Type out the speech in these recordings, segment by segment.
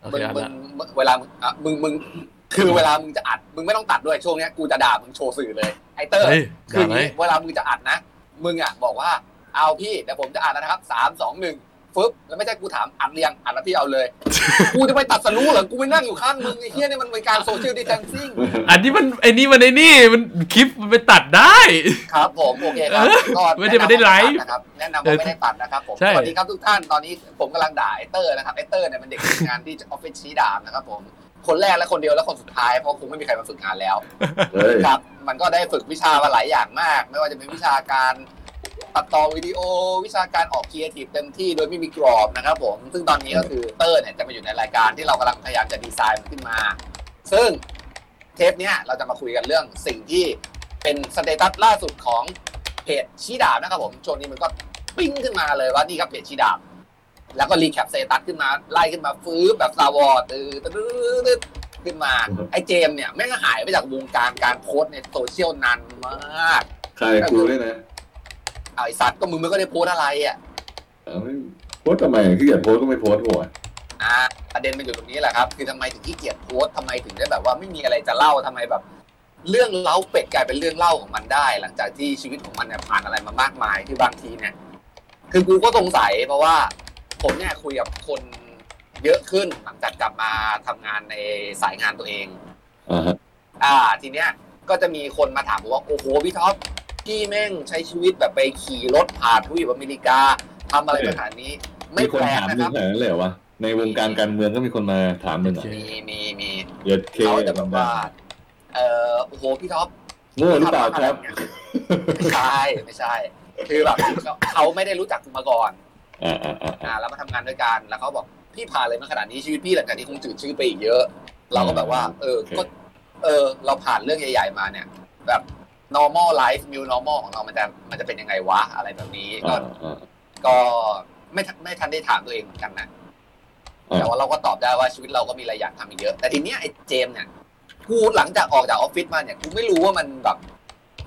โอมึเคงอัดมึละงมึงเวลาอะมึงมึงคือเวลามึงจะอัด มึงไม่ต้องตัดด้วยช่วงเนี้ยกูจะด่ามึงโชว์สื่อเลยไอเตอร์เฮ้ยคือด่าไหมอย่างงี้เวลามึงจะอัดนะ มึงอะบอกว่าเอาพี่เดี๋ยวผมจะอัดแล้วนะครับสามสองหนึ่ง ฟึบแล้วไม่ใช่กูถามอัดเรียงอัดแล้วพี่เอาเลย กูจะไปตัดสรู้เหรอกูไปนั่งอยู่ข้างมึงไอ้เหี้ยนี่มันเป็นการโซเชียลดิสแทนซิ่งอันนี้มันไอ้นี่มันไอ้นี่มันคลิปมันไปตัดได้ ครับผมโอเคครับก็ไม่ได้ไม่ได้ไลฟ์แนะนำว่าม่ตัดนะครับแนะนำว่าไม่ได้ตัดนะครับผมใช่สวัสดีครับทุกท่านตอนนี้ผมกำลังด่าไอเตอร์นะครับไอเตอร์เนี่ยเป็นเด็กฝึกงานที่ออฟฟิศชี้ดาบนะครับผมคนแรกและคนเดียวและคนสุดท้ายเพราะคงไม่มีใครมาฝึกงานแล้วเฮ้ยครับ มันก็ได้ฝึกวิชามาหลายอย่างมาก ไม่ว่าจะเป็นวิชาการ ตัดต่อวิดีโอวิชาการออกครีเอทีฟเต็มที่โดยไม่มีกรอบนะครับผม ซึ่งตอนนี้ก็คือเตอร์เนี่ยจะมาอยู่ในรายการที่เรากำลังพยายามจะดีไซน์มันขึ้นมา ซึ่งเทปเนี้ยเราจะมาคุยกันเรื่องสิ่งที่เป็น status ล่าสุดของเพจชี้ดาบนะครับผมช่วงนี้มันก็ปิ้งขึ้นมาเลยว่านี่ครับเพจชี้ดาบแล้วก็ recap status ขึ้นมาไล่ขึ้นมาฟื้นแบบซาวอร์ตื่นตื่นขึ้นมาไอ้เจมส์เนี่ยแม่งก็หายไปจากวงการการโพสต์ในโซเชียลนานมากใครกูด้วยนะเอา ไอ้สัตว์ก็มึงไม่ก็ได้โพสต์อะไรอะเอาไม่โพสต์ทำไมขี้เกียจโพสต์ก็ไม่โพสต์หัวอ่าประเด็นมันอยู่ตรงนี้แหละครับ คือทำไมถึงขี้เกียจโพสต์ทำไมถึงได้แบบว่าไม่มีอะไรจะเล่าทำไมแบบ เรื่องเล่าเป็ดกลายเป็นเรื่องเล่าของมันได้ หลังจากที่ชีวิตของมันเนี่ยผ่านอะไรมามากมายคือบางทีเนี่ย คือกูก็สงสัยเพราะว่า ผมเนี่ยคุยกับคนเยอะขึ้นหลังจากกลับมาทำงานในสายงานตัวเอง อ่าฮะอ่าทีเนี้ยก็จะมีคนมาถามผมว่าโอ้โหพี่ท็อป พี่แม่งใช้ชีวิตแบบไปขี่รถผ่านทวีปอเมริกาทำอะไรขนาดนี้ ไม่มีคแปนลกถามนะมึคงรับขนาดนั้นเลยเหรอวะในวงการการเมืองก็มีคนมาถามมึงเหรอมีมีมีเยอะเคเขาจะแบบว่าเออโอ้โหพี่ท็อป โง่หรือเปล่าครับ ไม่ใช่ไม่ใช่ คือแบบเขาเขาไม่ได้รู้จักกูมาก่อน อ่าอ่าอ่าอ่าอ่าแล้วมาทำงานด้วยกันแล้วเขาบอกพี่ผ่านเลยมาขนาดนี้ชีวิตพี่หลังจากนี้คงจืดชืดไปอีกเยอะ เราก็แบบว่า เออก็ เออ เราผ่านเรื่องใหญ่ ๆ มาเนี่ย แบบ normal life new normal ของเรามันจะมันจะเป็นยังไงวะ อะไรแบบนี้ ก็อ่าอ่าก็ไม่ทันไม่ทันได้ถามตัวเองเหมือนกันนะอ่าแต่ว่าเราก็ตอบได้ว่าชีวิตเราก็มีอะไรอยากทำอีกเยอะ แต่ทีเนี้ยไอ้เจมส์เนี่ยกูหลังจากออกจากออฟฟิศมาเนี่ยกูไม่รู้ว่ามันแบบ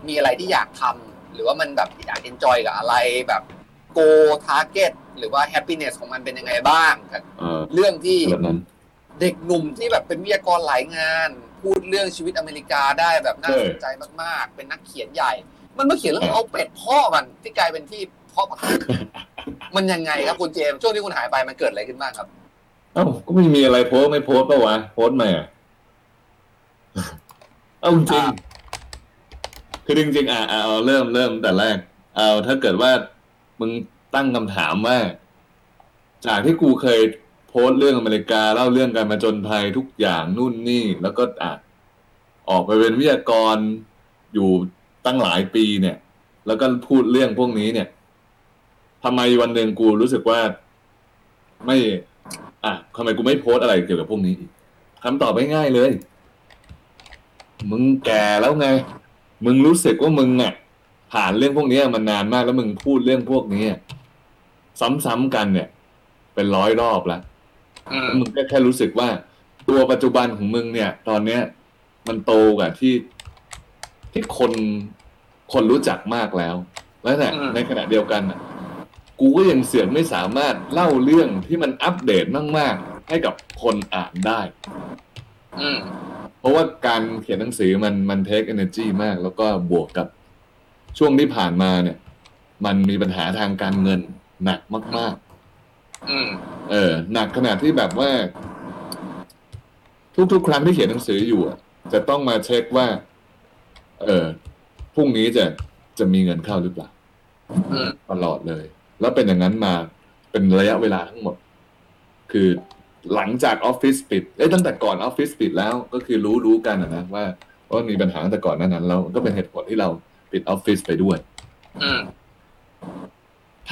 มีอะไรที่อยากทำหรือว่ามันแบบอยากเอนจอยกับอะไรแบบ go target หรือว่า happiness ของมันเป็นยังไงบ้างกับอ่าเรื่องที่แบบนั้นเด็กหนุ่มที่แบบเป็นวิทยากรหลายงาน พูดเรื่องชีวิตอเมริกาได้แบบน่าเออสนใจมากๆ เป็นนักเขียนใหญ่ มันมาเขียนเรื่องเออเอาเป็ดพ่อมันที่กลายเป็นที่พ่อมันยังไงครับคุณเจมส์ช่วงที่คุณหายไปมันเกิดอะไรขึ้นบ้างครับเอ้าก็ไม่มีอะไรโพสต์ไม่โพสต์ปะวะโพสต์มาอะเอาจริงอ่าคือจริงๆอะอะเอาเริ่มเริ่มแต่แรก เอาถ้าเกิดว่ามึงตั้งคำถามว่า จากที่กูเคย โพสต์เรื่องอเมริกาเล่าเรื่องการมาจนภัยทุกอย่างนู่นนี่ แล้วก็อะออกไปเป็นวิทยากรอยู่ตั้งหลายปีเนี่ย แล้วก็พูดเรื่องพวกนี้เนี่ยทำไมวันหนึ่งกูรู้สึกว่าไม่ อะทำไมกูไม่โพสต์อะไรเกี่ยวกับพวกนี้อีกคำตอบง่ายๆเลย มึงแก่แล้วไง มึงรู้สึกว่ามึงอะผ่านเรื่องพวกนี้มานนานมากแล้วมึงพูดเรื่องพวกนี้ ซ้ำๆกันเนี่ย เป็นร้อยรอบแล้ว มแล้วมึงก็แค่รู้สึกว่า ตัวปัจจุบันของมึงเนี่ย ตอนเนี้ย มันโตกว่าที่ที่คนคนรู้จักมากแล้วแล้วเนี่ยอืมในขณะเดียวกันน่ะกูก็ยังเสือกไม่สามารถเล่าเรื่องที่มันอัปเดตมากๆ ให้กับคนอ่านได้อืมเพราะว่าการเขียนหนังสือมันมันเทค energy มาก แล้วก็บวกกับช่วงที่ผ่านมาเนี่ย มันมีปัญหาทางการเงินหนักมากอืมๆ เออ หนักขนาดที่แบบว่า ทุกๆ ครั้งที่เขียนหนังสืออยู่อะจะต้องมาเช็คว่า เออพรุ่งนี้จะจะมีเงินเข้าหรือเปล่าอืมตลอดเลย แล้วเป็นอย่างนั้นมาเป็นระยะเวลาทั้งหมด คือหลังจากออฟฟิศปิด เอ้ยตั้งแต่ก่อนออฟฟิศปิดแล้ว ก็คือรู้รู้กันอะนะว่าว่ามีปัญหาตั้งแต่ก่อนหนั้นนั้นแล้วก็เป็นเหตุผลที่เราปิดออฟฟิศไปด้วยอืม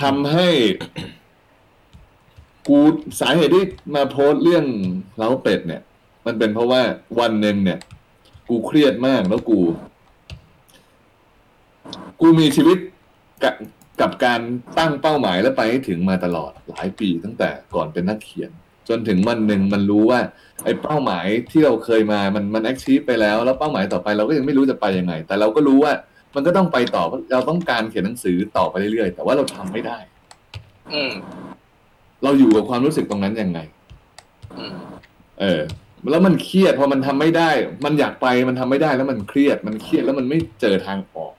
ทำให้ กูสาเหตุที่มาโพสต์เรื่องเล้าเป็ดเนี่ย มันเป็นเพราะว่าวันหนึ่งเนี่ย กูเครียดมากแล้วกู กูมีชีวิตกับกับการตั้งเป้าหมายและไปให้ถึงมาตลอดหลายปีตั้งแต่ก่อนเป็นนักเขียน จนถึงวันหนึ่งมันรู้ว่า ไอ้เป้าหมายที่เราเคยมามันมันแอคชีพไปแล้ว แล้วเป้าหมายต่อไปเราก็ยังไม่รู้จะไปยังไง แต่เราก็รู้ว่า มันก็ต้องไปต่อเพราะเราต้องการเขียนหนังสือต่อไปเรื่อยๆแต่ว่าเราทำไม่ได้ อืม เราอยู่กับความรู้สึกตรงนั้นยังไงอืมเออ แล้วมันเครียดพอมันทำไม่ได้ มันอยากไปมันทำไม่ได้แล้วมันเครียด มันเครียดแล้วมันไม่เจอทางออก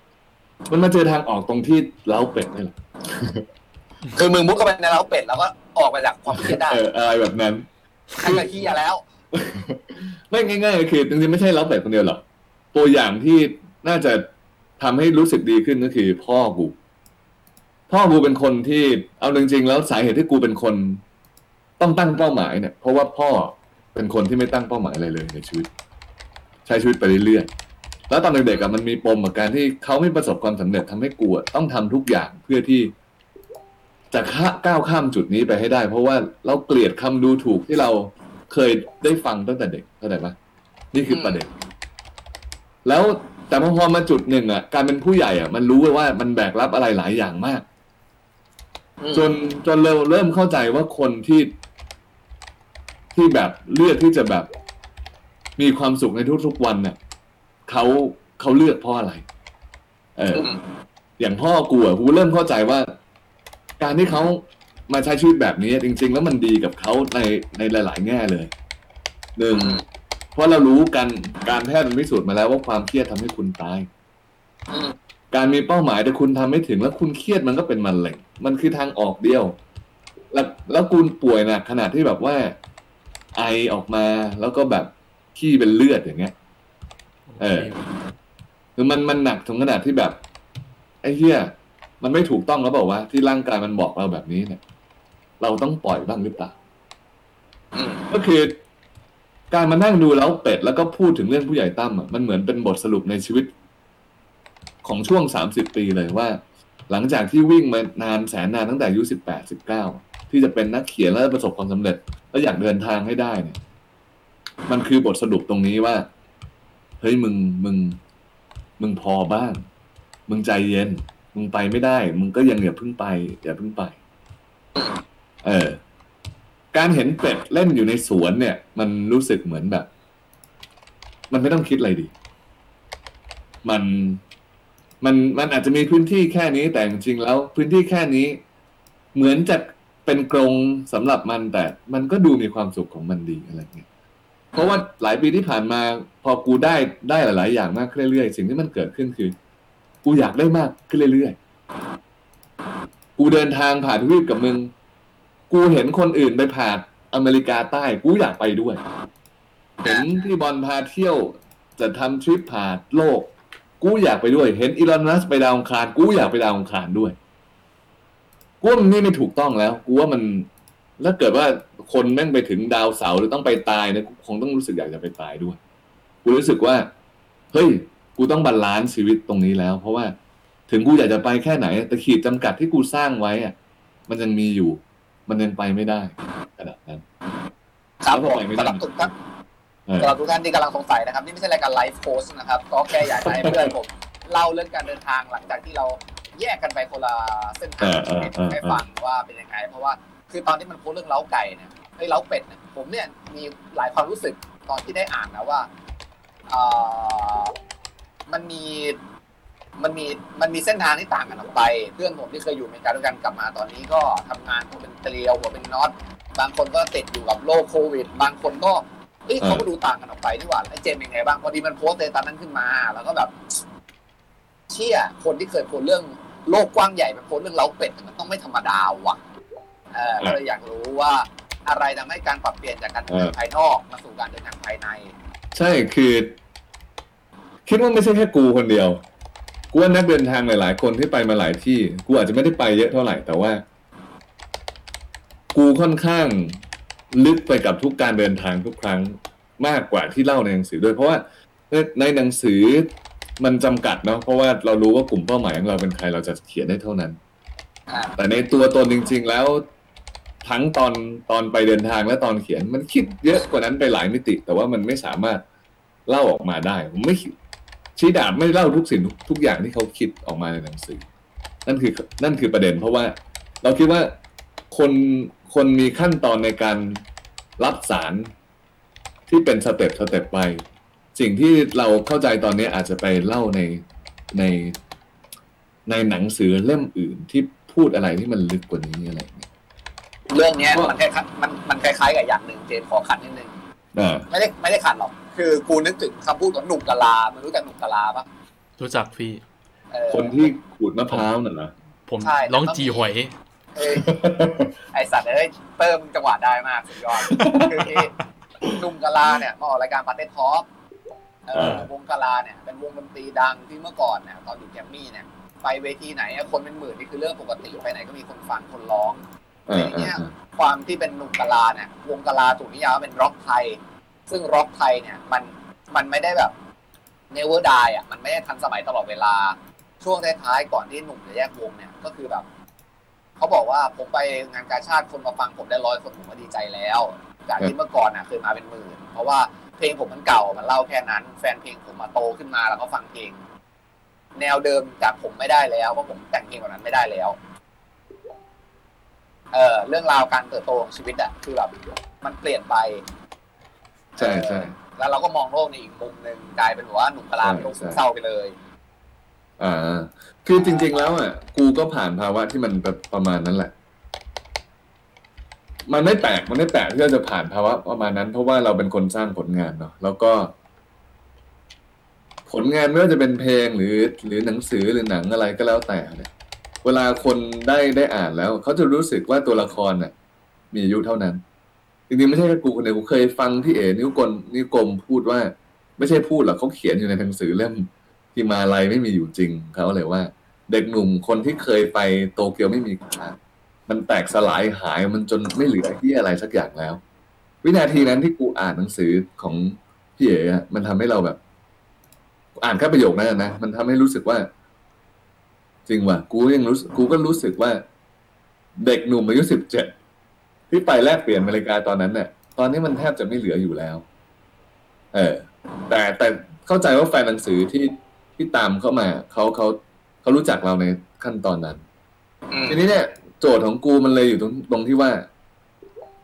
มันมาเจอทางออกตรงที่เล้าเป็ดนี่แหละคือมึงมุดเข้าไปในเล้าเป็ดแล้วก็ออกไปจากความเครียดได้เอออะไรแบบนั้นใครก็เครียดแล้ว ไม่ง่ายๆคือจริงๆไม่ใช่เล้าเป็ดคนเดียวหรอกตัวอย่างที่น่าจะทำให้รู้สึกดีขึ้นก็คือพ่อกู พ่อกูเป็นคนที่เอาจริงๆแล้วสาเหตุที่กูเป็นคน ต้องตั้งเป้าหมายเนี่ย เพราะว่าพ่อเป็นคนที่ไม่ตั้งเป้าหมายอะไรเลยในชีวิต ใช้ชีวิตไปเรื่อยๆแล้วตอนเด็กๆอะมันมีปมกับการที่เขาไม่ประสบความสำเร็จทำให้กูต้องทำทุกอย่างเพื่อที่จะข้าก้าวข้ามจุดนี้ไปให้ได้ เพราะว่าเราเกลียดคำดูถูกที่เราเคยได้ฟังตั้งแต่เด็กเข้าใจปะนี่คือประเด็นแล้วแต่พอมาจุดหนึ่งอะ การเป็นผู้ใหญ่อะ มันรู้ว่ามันแบกรับอะไรหลายอย่างมาก จนจนเราเริ่มเข้าใจว่าคนที่ ที่แบบเลือกที่จะแบบ มีความสุขในทุกๆวันเนี่ยเขาเขาเลือกเพราะอะไร เอออืมอย่างพ่อกูอะกูเริ่มเข้าใจว่า การที่เขามาใช้ชีวิตแบบนี้ จริง ๆ แล้วมันดีกับเขาในในหลาย ๆ แง่เลยหนึ่งอืมเพราะเรารู้กันการแพทย์มันพิสูจน์มาแล้วว่าความเครียดทำให้คุณตายอืม การมีเป้าหมายแต่คุณทำไม่ถึงแล้วคุณเครียดมันก็เป็นมันแหล่งมันคือทางออกเดียว แล้วแล้วคุณป่วยหนักขนาดที่แบบว่า ไอออกมาแล้วก็แบบขี้เป็นเลือดอย่างเงี้ย เออคือมันมันหนักถึงขนาดที่แบบ ไอ้เหี้ยมันไม่ถูกต้องแล้วบอกว่าที่ร่างกายมันบอกเราแบบนี้เนี่ย เราต้องปล่อยบ้างหรือเปล่าก็คือการมานั่งดูแล้วเป็ดแล้วก็พูดถึงเรื่องผู้ใหญ่ตั้มอะมันเหมือนเป็นบทสรุปในชีวิต ของช่วงสามสิบปีเลยว่า หลังจากที่วิ่งมานานแสนนานตั้งแต่อายุสิบแปดสิบเก้าที่จะเป็นนักเขียนแล้วประสบความสำเร็จ แล้วอยากเดินทางให้ได้เนี่ย มันคือบทสรุปตรงนี้ว่าเฮ้ยมึงมึง มึงพอบ้าง มึงใจเย็น มึงไปไม่ได้ มึงก็ยังอย่าเพิ่งไปอย่าเพิ่งไป เออ การเห็นเป็ดเล่นอยู่ในสวนเนี่ย มันรู้สึกเหมือนแบบ มันไม่ต้องคิดอะไรดีมัน มันมันอาจจะมีพื้นที่แค่นี้แต่จริงๆแล้ว พื้นที่แค่นี้ เหมือนจะเป็นกรงสำหรับมันแต่มันก็ดูมีความสุขของมันดีอะไรเงี้ยเพราะว่าหลายปีที่ผ่านมา พอกูได้ได้หลาย ๆ อย่างมากขึ้นเรื่อยๆสิ่งที่มันเกิดขึ้นคือ กูอยากได้มากขึ้นเรื่อยๆกูเดินทางผ่านทวีปกับมึง กูเห็นคนอื่นไปผ่านอเมริกาใต้กูอยากไปด้วยเห็นพี่บอลพาเที่ยวจะทำทริปผ่านโลก กูอยากไปด้วย เห็นอีลอนมัสก์ไปดาวอังคาร กูอยากไปดาวอังคารด้วยกูว่ามันนี่ไม่ถูกต้องแล้วกูว่ามันถ้าเกิดว่าคนแม่งไปถึงดาวเสาร์หรือต้องไปตายเนี่ยกูคงต้องรู้สึกอยากจะไปตายด้วย กูรู้สึกว่า เฮ้ย กูต้อง balance ชีวิตตรงนี้แล้ว เพราะว่าถึงกูอยากจะไปแค่ไหน แต่ขีดจำกัดที่กูสร้างไว้อะมันยังมีอยู่ มันยังไปไม่ได้ขนาดนั้นครัแล้วผก็ไปไม่ได้สำหรับทุกท่านเออ สำหรับทุกท่านที่กำลังสงสัยนะครับ นี่ไม่ใช่รายการ life coach นะครับ ก็แค่อยากจะให้เพื่อนผมเล่าเรื่องการเดินทางหลังจากที่เราแยกกันไปคนละเส้นทางเออเออเออให้ฟังว่าเป็นยังไง เพราะว่าคือตอนที่มันโพสต์เรื่องเล้าไก่เนี่ยไอ้ยเล้าเป็ดเนี่ยผมเนี่ยมีหลายความรู้สึกตอนที่ได้อ่านนะว่าเอ่อมันมีมันมีมันมีเส้นทางที่ต่างกันออกไป เพื่อนผมที่เคยอยู่อเมริกาด้วยกันกลับมาตอนนี้ก็ทำงานหัวเป็นเกลียวหัวเป็นน็อตบางคนก็ติดอยู่กับโรคโควิด บางคนก็ เอ้ยเขาก็ดูต่างกันออกไปนี่หว่าไอ้เจมส์เป็นไงบ้างพอดีมันโพสต์ในตอนนั้นขึ้นมา แล้วก็แบบเชี่ยคนที่เคยโพสต์เรื่องโลกกว้างใหญ่มันโพสต์เรื่องเล้าเป็ดมันต้องไม่ธรรมดาว่ะเออก็เลยอยากรู้ว่าอะไรทำให้การปรับเปลี่ยนจากการเดินทางภายนอกมาสู่การเดินทางภายใน ใช่คือ คิดว่าไม่ใช่แค่กูคนเดียวกูว่านักเดินทางหลาย ๆ คนที่ไปมาหลายที่ กูอาจจะไม่ได้ไปเยอะเท่าไหร่แต่ว่า กูค่อนข้าง ลึกไปกับทุกการเดินทางทุกครั้งมากกว่าที่เล่าในหนังสือด้วยเพราะว่าในหนังสือมันจำกัดเนาะเพราะว่าเรารู้ว่ากลุ่มเป้าหมายของเราเป็นใครเราจะเขียนได้เท่านั้น แต่ในตัวตนจริง ๆ แล้ว ทั้งตอนตอนไปเดินทางและตอนเขียนมันคิดเยอะกว่านั้นไปหลายมิติ แต่ว่ามันไม่สามารถเล่าออกมาได้ไม่ชี้ดาบไม่เล่าทุกสิ่งทุกทุกอย่างที่เขาคิดออกมาในหนังสือ นั่นคือนั่นคือประเด็น เพราะว่าเราคิดว่าคน คนมีขั้นตอนในการรับสารที่เป็นสเต็ปสเต็ปไป สิ่งที่เราเข้าใจตอนนี้อาจจะไปเล่าในในในหนังสือเล่มอื่นที่พูดอะไรที่มันลึกกว่านี้อะไรอย่างเงี้ยเรื่องเนี้ยเพราะมันคล้ายๆมันมันคล้ายๆกับอย่างหนึ่งเจนขอขัดนิดนึงอ่าไม่ได้ไม่ได้ขัดหรอก คือกูนึกถึงคำพูดของหนุ่มกะลามึงรู้จักหนุ่มกะลาปะรู้จักพี่เออคนที่ขูดมะพร้าวน่ะเหรอผมใช่ร้องแล้วก็จีหวย เอ้ยไอสัตว์เอ้ยเติมงจังหวะได้มากสุดยอดคือที่หนุ่มกะลาเนี่ยมาออกรายการปาเต้ทอล์กเออเออวงกะลาเนี่ยเป็นวงดนตรีดังที่เมื่อก่อนเนี่ยตอนอยู่แกรมมี่เนี่ยไปเวทีไหนอะคนเป็นหมื่นนี่คือเรื่องปกติไปไหนก็มีคนฟังคนร้องอ่าทีเนี้ยอ่าความที่เป็นหนุ่มกะลาเนี่ยวงกะลาถูกนิยามว่าเป็นร็อกไทย ซึ่งร็อกไทยเนี่ยมันมันไม่ได้แบบเนเวอร์ดอะมันไม่ได้ทันสมัยตลอดเวลาช่วงท้ายๆก่อนที่หนุ่มจะแยกวงเนี่ยก็คือแบบ เขาบอกว่าผมไปงานกาชาติคนมาฟังผมได้ร้อยคนผมก็ดีใจแล้วจากที่เมื่อก่อนอะเคยมาเป็นหมื่น เพราะว่าเพลงผมมันเก่ามันเล่าแค่นั้น แฟนเพลงผมมาโตขึ้นมาแล้วก็ฟังเพลง แนวเดิมจากผมไม่ได้แล้วเพราะผมแต่งเพลงแบบนั้นไม่ได้แล้ว เออเรื่องราวการเติบโตของชีวิตอะคือแบบมันเปลี่ยนไปใช่ใช่แล้วเราก็มองโลกในอีกมุมหนึ่งกลายเป็นว่าหนุ่มกะลาเป็นโรคซึมเศร้าไปเลย อ่า คือจริง ๆ แล้วอะ กูก็ผ่านภาวะที่มันแบบประมาณนั้นแหละ มันไม่แปลกมันไม่แปลกที่เราจะผ่านภาวะประมาณนั้น เพราะว่าเราเป็นคนสร้างผลงานเนาะแล้วก็ ผลงานไม่ว่าจะเป็นเพลงหรือ หรือหนังสือหรือหนังอะไรก็แล้วแต่เนี่ยเวลาคนได้ได้อ่านแล้ว เขาจะรู้สึกว่าตัวละครน่ะ มีอายุเท่านั้นจริงๆไม่ใช่แค่กูคนเดียวกูเคยฟังที่เอ๋นิ้วกลนิ้วกลมพูดว่า ไม่ใช่พูดหรอกเขาเขียนอยู่ในหนังสือเล่ม ที่มาลัยไม่มีอยู่จริงเขาเลยว่า เด็กหนุ่มคนที่เคยไปโตเกียวไม่มีค่ามันแตกสลายหายมันจนไม่เหลือที่อะไรสักอย่างแล้ว วินาทีนั้นที่กูอ่านหนังสือของพี่เอ๋มันทำให้เราแบบ อ่านแค่ประโยคนั้นนะมันทำให้รู้สึกว่า จริงว่ะกูยังรู้กกูก็รู้สึกว่า เด็กหนุ่มอายุสิบเจ็ดที่ไปแลกเปลี่ยนอเมริกาตอนนั้นเนี่ยตอนนี้มันแทบจะไม่เหลืออยู่แล้ว เออ แต่แต่เข้าใจว่าแฟนหนังสือที่ ที่ตามเข้ามาเขาเขาเขารู้จักเราในขั้นตอนนั้นอืมทีนี้เนี่ยโจทย์ของกูมันเลยอยู่ตรงตรงที่ว่า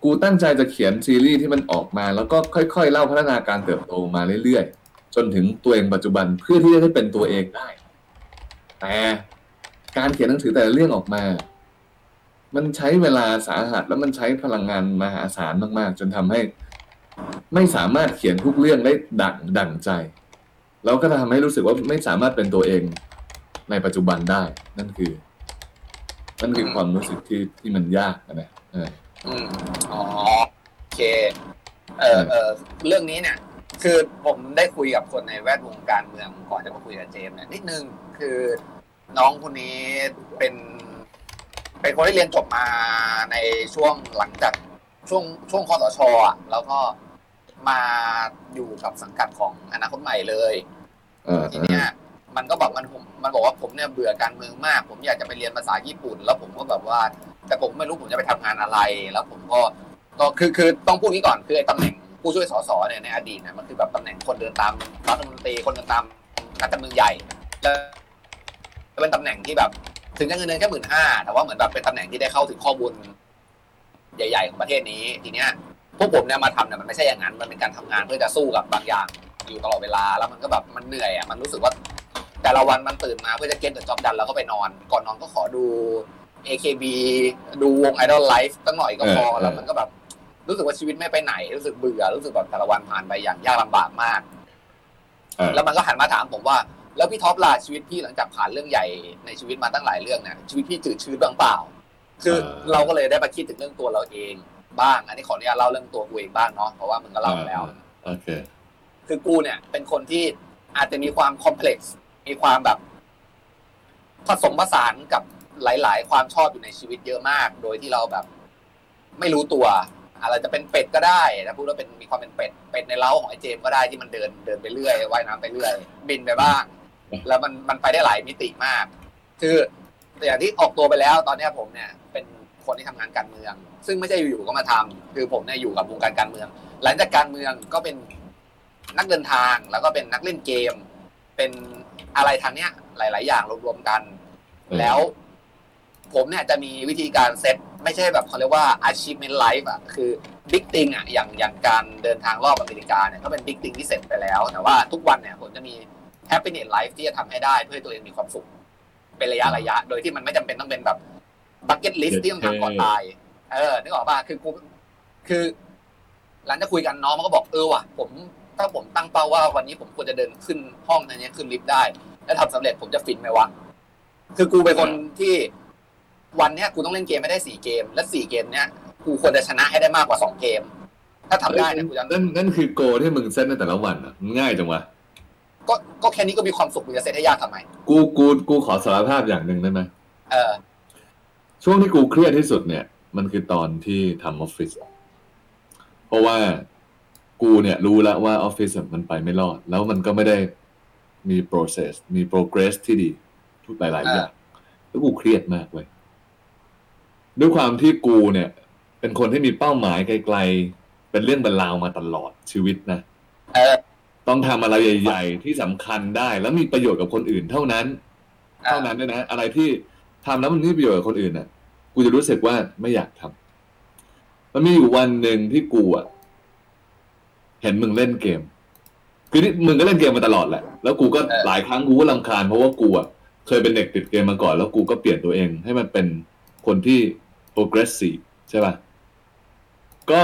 กูตั้งใจจะเขียนซีรีส์ที่มันออกมา แล้วก็ค่อย ๆ เล่าพัฒนาการเติบโตมาเรื่อยๆ จนถึงตัวเองปัจจุบันเพื่อที่จะได้เป็นตัวเองได้ แต่การเขียนหนังสือแต่ละเรื่องออกมา มันใช้เวลาสาหัสแล้วมันใช้พลังงานมหาศาลมาก ๆ จนทำให้ ไม่สามารถเขียนทุกเรื่องได้ดั่งดั่งใจ แล้วก็ทำให้รู้สึกว่าไม่สามารถเป็นตัวเองในปัจจุบันได้ นั่นคือ นั่นคือความรู้สึกที่ที่มันยากนะเอออืมอ๋อโอเค เออเออเรื่องนี้เนี่ย คือผมได้คุยกับคนในแวดวงการเมืองก่อนจะมาคุยกับเจมส์เนี่ยนิดนึงคือน้องคนนี้เป็น เป็นคนที่เรียนจบมาในช่วงหลังจากช่วงช่วงคอสชอะแล้วก็มาอยู่กับสังกัดของอนาคตใหม่เลยเออ ทีเนี้ยมันก็แบบมันผมมันบอกว่าผมเนี่ยเบื่อการเมืองมาก ผมอยากจะไปเรียนภาษาญี่ปุ่น แล้วผมก็แบบว่า แต่ผมไม่รู้ผมจะไปทำงานอะไร แล้วผมก็ก็คือคือต้องพูดนี้ก่อนคือไอ้ตำแหน่งผู้ช่วยสสเนี่ยในอดีตเนี่ยมันคือแบบตำแหน่งคนเดินตามรัฐมนตรีคนเดินตามนักการเมืองใหญ่แล้วเป็นตำแหน่งที่แบบ ถึงจะเงินเดือนแค่หมื่นห้าแต่ว่าเหมือนแบบเป็นตำแหน่งที่ได้เข้าถึงข้อมูลใหญ่ ๆ ของประเทศนี้ ทีเนี้ยพวกผมเนี่ยมาทำเนี่ยมันไม่ใช่อย่างนั้น มันเป็นการทำงานเพื่อจะสู้กับบางอย่าง อยู่ตลอดเวลาแล้วมันก็แบบมันเหนื่อยอะมันรู้สึกว่า แต่ละวันมันตื่นมาเพื่อจะเก็ตเดอะจ็อบดันแล้วก็ไปนอน ก่อนนอนก็ขอดู AKB ดูวง Idol Life ตั้งหน่อยก็พอเออเออแล้วมันก็แบบรู้สึกว่าชีวิตไม่ไปไหน รู้สึกเบื่อรู้สึกแบบแต่ละวันผ่านไปอย่างยากลำบากมากเออแล้วมันก็หันมาถามผมว่า แล้วพี่ท็อปล่ะชีวิตพี่หลังจากผ่านเรื่องใหญ่ในชีวิตมาตั้งหลายเรื่องเนี่ยชีวิตพี่จืดชืดบ้างเปล่า คือเราก็เลยได้มาคิดถึงเรื่องตัวเราเองบ้าง อันนี้ขออนุญาตเล่าเรื่องตัวกูเองบ้างเนาะเพราะว่ามึงก็เล่าไปแล้วโอเค คือกูเนี่ย เป็นคนที่อาจจะมีความคอมเพล็กซ์มีความแบบ ผสมผสานกับหลาย ๆ ความชอบอยู่ในชีวิตเยอะมาก โดยที่เราแบบ ไม่รู้ตัวอะไรจะเป็นเป็ดก็ได้ถ้าพูดว่าเป็นมีความเป็นเป็ดเป็ดในเล้าของไอ้เจมส์ก็ได้ที่มันเดินเดินไปเรื่อยว่ายน้ำไปเรื่อย บินไปบ้าง แล้วมันมันไปได้หลายมิติมาก คืออย่างที่ออกตัวไปแล้วตอนนี้ผมเนี่ย เป็นคนที่ทำงานการเมือง ซึ่งไม่ใช่อยู่ๆก็มาทำคือผมเนี่ยอยู่กับวงการการเมือง หลังจากการเมืองก็เป็น นักเดินทางแล้วก็เป็นนักเล่นเกม เป็นอะไรทางเนี้ย หลาย ๆ อย่างรวมๆกันอืมแล้ว ผมเนี่ยจะมีวิธีการเซตไม่ใช่แบบเขาเรียกว่า achievement life อะคือ big thing อะอย่างอย่างการเดินทางรอบอเมริกาเนี่ยก็เป็น big thing ที่เสร็จไปแล้ว แต่ว่าทุกวันเนี่ยผมจะมี happiness life ที่จะทำให้ได้เพื่อให้ตัวเองมีความสุข เป็นระยะระยะ โดยที่มันไม่จำเป็นต้องเป็นแบบ bucket list ที่ต้องทำก่อนตาย เออนึกออกป่ะคือกูคือ หลังจากคุยกันน้องมันก็บอกเออว่ะ ผม ถ้าผมตั้งเป้าว่าวันนี้ผมควรจะเดินขึ้นห้องในนี้ขึ้นลิฟต์ได้แล้วทำสำเร็จผมจะฟินไหมวะคือกูเป็นคนที่วันเนี้ยกูต้องเล่นเกมไม่ได้สี่เกม และสี่เกมเนี้ยกูควรจะชนะให้ได้มากกว่าสองเกม ถ้าทำได้เนี่ยกูจะนั่นนั่นคือโกที่มึงเซตในแต่ละวันอะมันง่ายจังวะก็ก็แค่นี้ก็มีความสุขกูจะเซตให้ยากทำไมกูกูกูขอสารภาพอย่างหนึ่งได้ไหมเออ ช่วงที่กูเครียดที่สุดเนี่ย มันคือตอนที่ทำออฟฟิศเพราะว่า กูเนี่ยรู้แล้วว่าออฟฟิศมันไปไม่รอด แล้วมันก็ไม่ได้มี process มี progress ที่ดี ทุกหลาย ๆ อย่าง แล้วกูเครียดมากเว้ยด้วยความที่กูเนี่ย เป็นคนที่มีเป้าหมายไกล ๆ เป็นเรื่องเป็นราวมาตลอดชีวิตนะเออต้องทำอะไรใหญ่ ๆ ที่สำคัญได้ แล้วมีประโยชน์กับคนอื่นเท่านั้นอ่าเท่านั้นด้วยนะ อะไรที่ทำแล้วมันไม่มีประโยชน์กับคนอื่นน่ะ กูจะรู้สึกว่าไม่อยากทำมันมีอยู่วันหนึ่งที่กูอะ เห็นมึงเล่นเกม คือที่มึงก็เล่นเกมมาตลอดแหละ แล้วกูก็หลายครั้งกูก็รำคาญเพราะว่ากูอะเคยเป็นเด็กติดเกมมาก่อน แล้วกูก็เปลี่ยนตัวเอง ให้มันเป็นคนที่ progressive ใช่ป่ะ ก็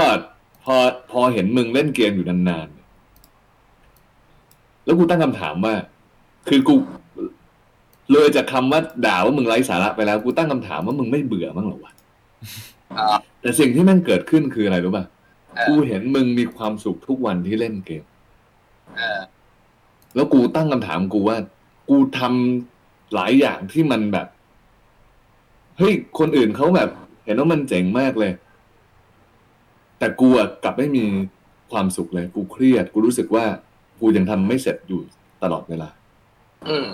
พอพอเห็นมึงเล่นเกมอยู่นานๆเนี่ยแล้วกูตั้งคำถามว่า คือกูเลยจากคำว่าด่าว่ามึงไร้สาระไปแล้ว กูตั้งคำถามว่ามึงไม่เบื่อมั้งเหรอวะอ่าแต่สิ่งที่แม่งเกิดขึ้นคืออะไรรู้ป่ะเออ กูเห็นมึงมีความสุขทุกวันที่เล่นเกมเออแล้วกูตั้งคำถามกูว่า กูทำหลายอย่างที่มันแบบเฮ้ยคนอื่นเขาแบบ เห็นว่ามันเจ๋งมากเลย แต่กูอะกลับไม่มีความสุขเลย กูเครียด กูรู้สึกว่า กูยังทำไม่เสร็จอยู่ตลอดเวลาอืม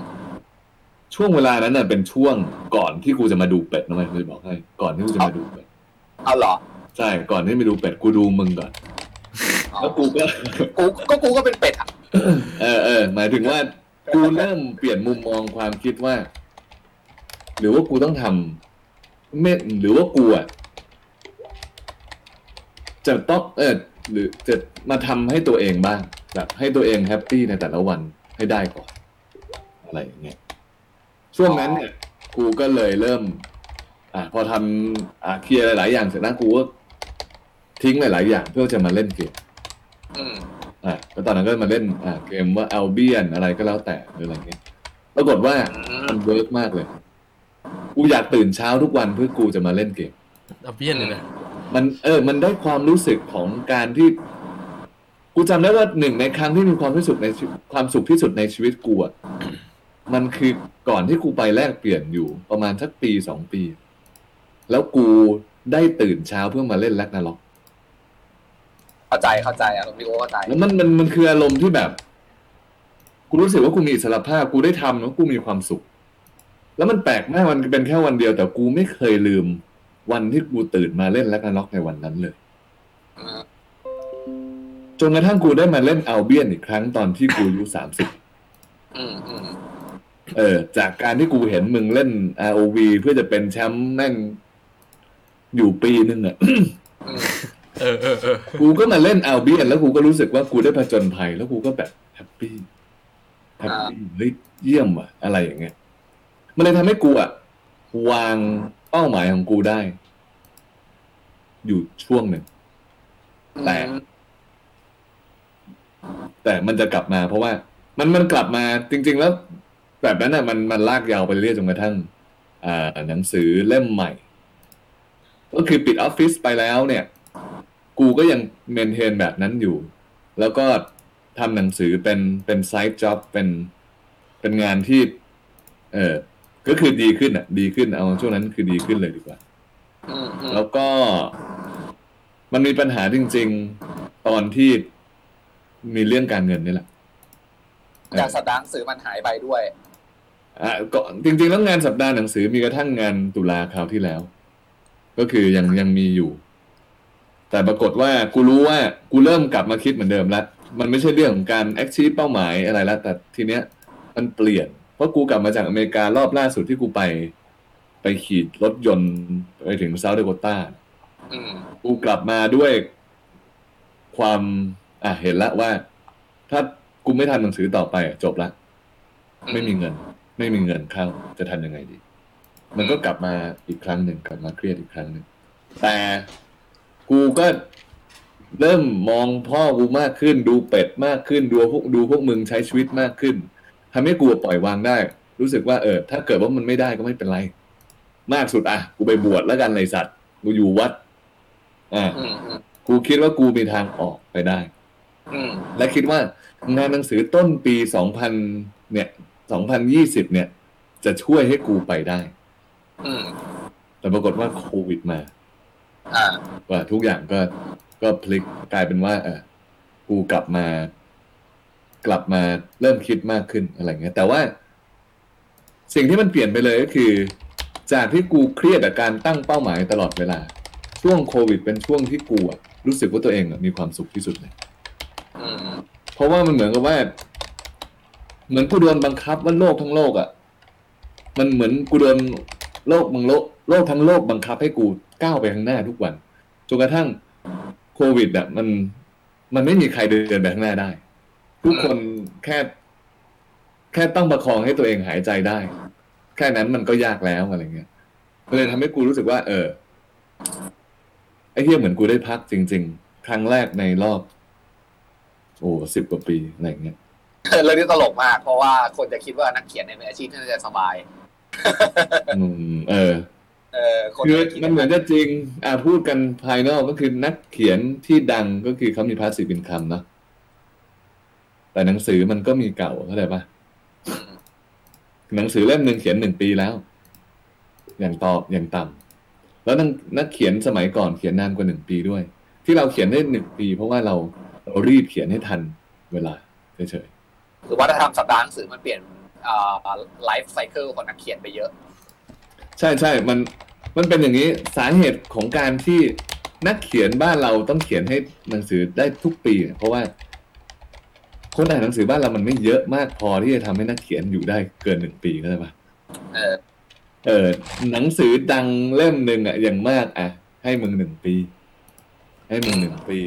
ช่วงเวลานั้นน่ะเป็นช่วงก่อนที่กูจะมาดูเป็ดนะไม่เคยบอกให้ ก่อนที่กูจะมาดูเป็ดเอาเหรอ ใช่ก่อนที่มาดูเป็ดกูดูมึงก่อนอ๋อแล้วกูก็กูก็กูก็เป็นเป็ดอะเออเออหมายถึงว่ากูเริ่มเปลี่ยนมุมมองความคิดว่า หรือว่ากูต้องทำไม่หรือว่ากูอะจะต้องเออหรือจะมาทำให้ตัวเองบ้างแบบให้ตัวเองแฮปปี้ในแต่ละวันให้ได้ก่อน อะไรอย่างเงี้ยช่วงนั้นเนี่ย กูก็เลยเริ่ม อะพอทำอะเคลียร์หลาย ๆ อย่างเสร็จแล้วกูก็ ทิ้งหลาย ๆ อย่างเพื่อจะมาเล่นเกมอืมอะแล้วตอนนั้นก็มาเล่นอะเกมว่า a l b i o n อะไรก็แล้วแต่หรืออะไรเงี้ยปรากฏว่าอืมมัน work มากเลยกูอยากตื่นเช้าทุกวันเพื่อกูจะมาเล่นเกม Albion เลยนะมันเออ มันได้ความรู้สึกของการที่ กูจำได้ว่าหนึ่งในครั้งที่มีความรู้สึกในชีวิตความสุขที่สุดในชีวิตกูอะมันคือก่อนที่กูไปแลกเปลี่ยนอยู่ประมาณสักปีสองปี แล้วกูได้ตื่นเช้าเพื่อมาเล่น Ragnarok เข้าใจเข้าใจอะพี่โอเข้าใจแล้วมันมันมันคืออารมณ์ที่แบบ กูรู้สึกว่ากูมีอิสรภาพ กูได้ทำแล้วกูมีความสุข แล้วมันแปลกมากมันเป็นแค่วันเดียว แต่กูไม่เคยลืม วันที่กูตื่นมาเล่นแลกนาล็อกในวันนั้นเลยอืมจนกระทั่งกูได้มาเล่นอัลเบียนอีกครั้งตอนที่กูอายุสามสิบ อืมอืมเออ จากการที่กูเห็นมึงเล่น ROV เพื่อจะเป็นแชมป์แม่งอยู่ปีนึงอะอืม เออเออเออกูก็มาเล่น Albion แล้วกูก็รู้สึกว่ากูได้ผจญภัย แล้วกูก็แบบ happy happy เฮ้ยเยี่ยมว่ะ อะไรอย่างเงี้ย มันเลยทำให้กูอะ วางเป้าหมายของกูได้ อยู่ช่วงหนึ่ง แต่ แต่มันจะกลับมาเพราะว่า มันมันกลับมาจริง ๆ แล้ว แบบนั้นอะ มันมันลากยาวไปเรื่อยจนกระทั่ง อ่า หนังสือเล่มใหม่ ก็คือปิดออฟฟิศไปแล้วเนี่ย กูก็ยังเมนเทนแบบนั้นอยู่ แล้วก็ทำหนังสือเป็นเป็นไซต์จ็อบเป็นเป็นงานที่ เออก็คือดีขึ้นอะ ดีขึ้นเอาช่วงนั้นคือดีขึ้นเลยดีกว่าอืมอืมแล้วก็มันมีปัญหาจริง ๆ ตอนที่มีเรื่องการเงินนี่แหละจากสัปดาห์หนังสือมันหายไปด้วยอะก็จริง ๆ แล้วงานสัปดาห์หนังสือมีกระทั่งงานตุลาคราวที่แล้ว ก็คือยังยังมีอยู่ แต่ปรากฏว่ากูรู้ว่ากูเริ่มกลับมาคิดเหมือนเดิมแล้วมันไม่ใช่เรื่องของการ achieve เป้าหมายอะไรแล้วแต่ทีเนี้ยมันเปลี่ยน เพราะกูกลับมาจากอเมริการอบล่าสุดที่กูไป ไปขี่รถยนต์ไปถึงเซาท์เดโกตาอืมกูกลับมาด้วยความอะเห็นแล้วว่า ถ้ากูไม่ทำหนังสือต่อไปอะจบละไม่มีเงิน ไม่มีเงินเข้า จะทำยังไงดี มันก็กลับมาอีกครั้งหนึ่งกลับมาเครียดอีกครั้งหนึ่งแต่ กูก็เริ่มมองพ่อกูมากขึ้น ดูเป็ดมากขึ้น ดูพวกดูพวกมึงใช้ชีวิตมากขึ้นทำให้กูปล่อยวางได้ รู้สึกว่าเออ ถ้าเกิดว่ามันไม่ได้ก็ไม่เป็นไร มากสุดอะ กูไปบวชแล้วกันในสัตว์กูอยู่วัด อ่าอืมอืมกูคิดว่ากูมีทางออกไปได้ อืมและคิดว่างานหนังสือต้นปีสองพันเนี่ยสองพันยี่สิบเนี่ย จะช่วยให้กูไปได้ อืมแต่ปรากฏว่าโควิดมาอ่า ว่าทุกอย่างก็ก็พลิกกลายเป็นว่าเออกูกลับมา กลับมาเริ่มคิดมากขึ้นอะไรเงี้ยแต่ว่า สิ่งที่มันเปลี่ยนไปเลยก็คือ จากที่กูเครียดกับการตั้งเป้าหมายตลอดเวลา ช่วงโควิดเป็นช่วงที่กูอะรู้สึกว่าตัวเองอะมีความสุขที่สุดเลยอืมเพราะว่ามันเหมือนกับว่า เหมือนกูโดนบังคับว่าโลกทั้งโลกอะ่ะ มันเหมือนกูโดนโลกบังโลก โลกทั้งโลกบังคับให้กูก้าวไปข้างหน้าทุกวันจนกระทั่งโควิดอะ่ะมัน มันไม่มีใครเดินไปข้างหน้าได้ ทุกคนแค่ แค่ต้องประคองให้ตัวเองหายใจได้ แค่นั้นมันก็ยากแล้วอะไรเงี้ยก็เลยทำให้กูรู้สึกว่า เออไอ้เหี้ยเหมือนกูได้พักจริง ๆ ครั้งแรกในรอบ โอ้สิบกว่าปีอะไรเงี้ยเรื่องนี้ตลกมาก เพราะว่าคนจะคิดว่านักเขียนเนี่ยเป็นอาชีพที่น่าจะสบาย อืม เออ เออคนคือจะคิดมันเหมือนจะจริงอ่าพูดกันภายนอกก็คือนักเขียนที่ดังก็คือเขามี passive income เนาะแต่หนังสือมันก็มีเก่าเข้าใจปะอืมหนังสือเล่มหนึ่งเขียนหนึ่งปีแล้ว อย่างต่ออย่างต่ำแล้วนักนักเขียนสมัยก่อนเขียนนานกว่าหนึ่งปีด้วย ที่เราเขียนได้หนึ่งปี เพราะว่าเราเรารีบเขียนให้ทันเวลาเฉยคือวัฒนธรรมสัปดาห์หนังสือมันเปลี่ยนไลฟ์ไซเคิลของนักเขียนไปเยอะๆ ใช่ใช่มันมันเป็นอย่างนี้สาเหตุของการที่นักเขียนบ้านเราต้องเขียนให้หนังสือได้ทุกปีเนี่ยเพราะว่า คนอ่านหนังสือบ้านเรามันไม่เยอะมากพอที่จะทำให้นักเขียนอยู่ได้เกินหนึ่งปีเข้าใจปะเออเออหนังสือดังเล่มหนึ่งอะอย่างมากอะให้มึงหนึ่งปี ให้มึงหนึ่งปี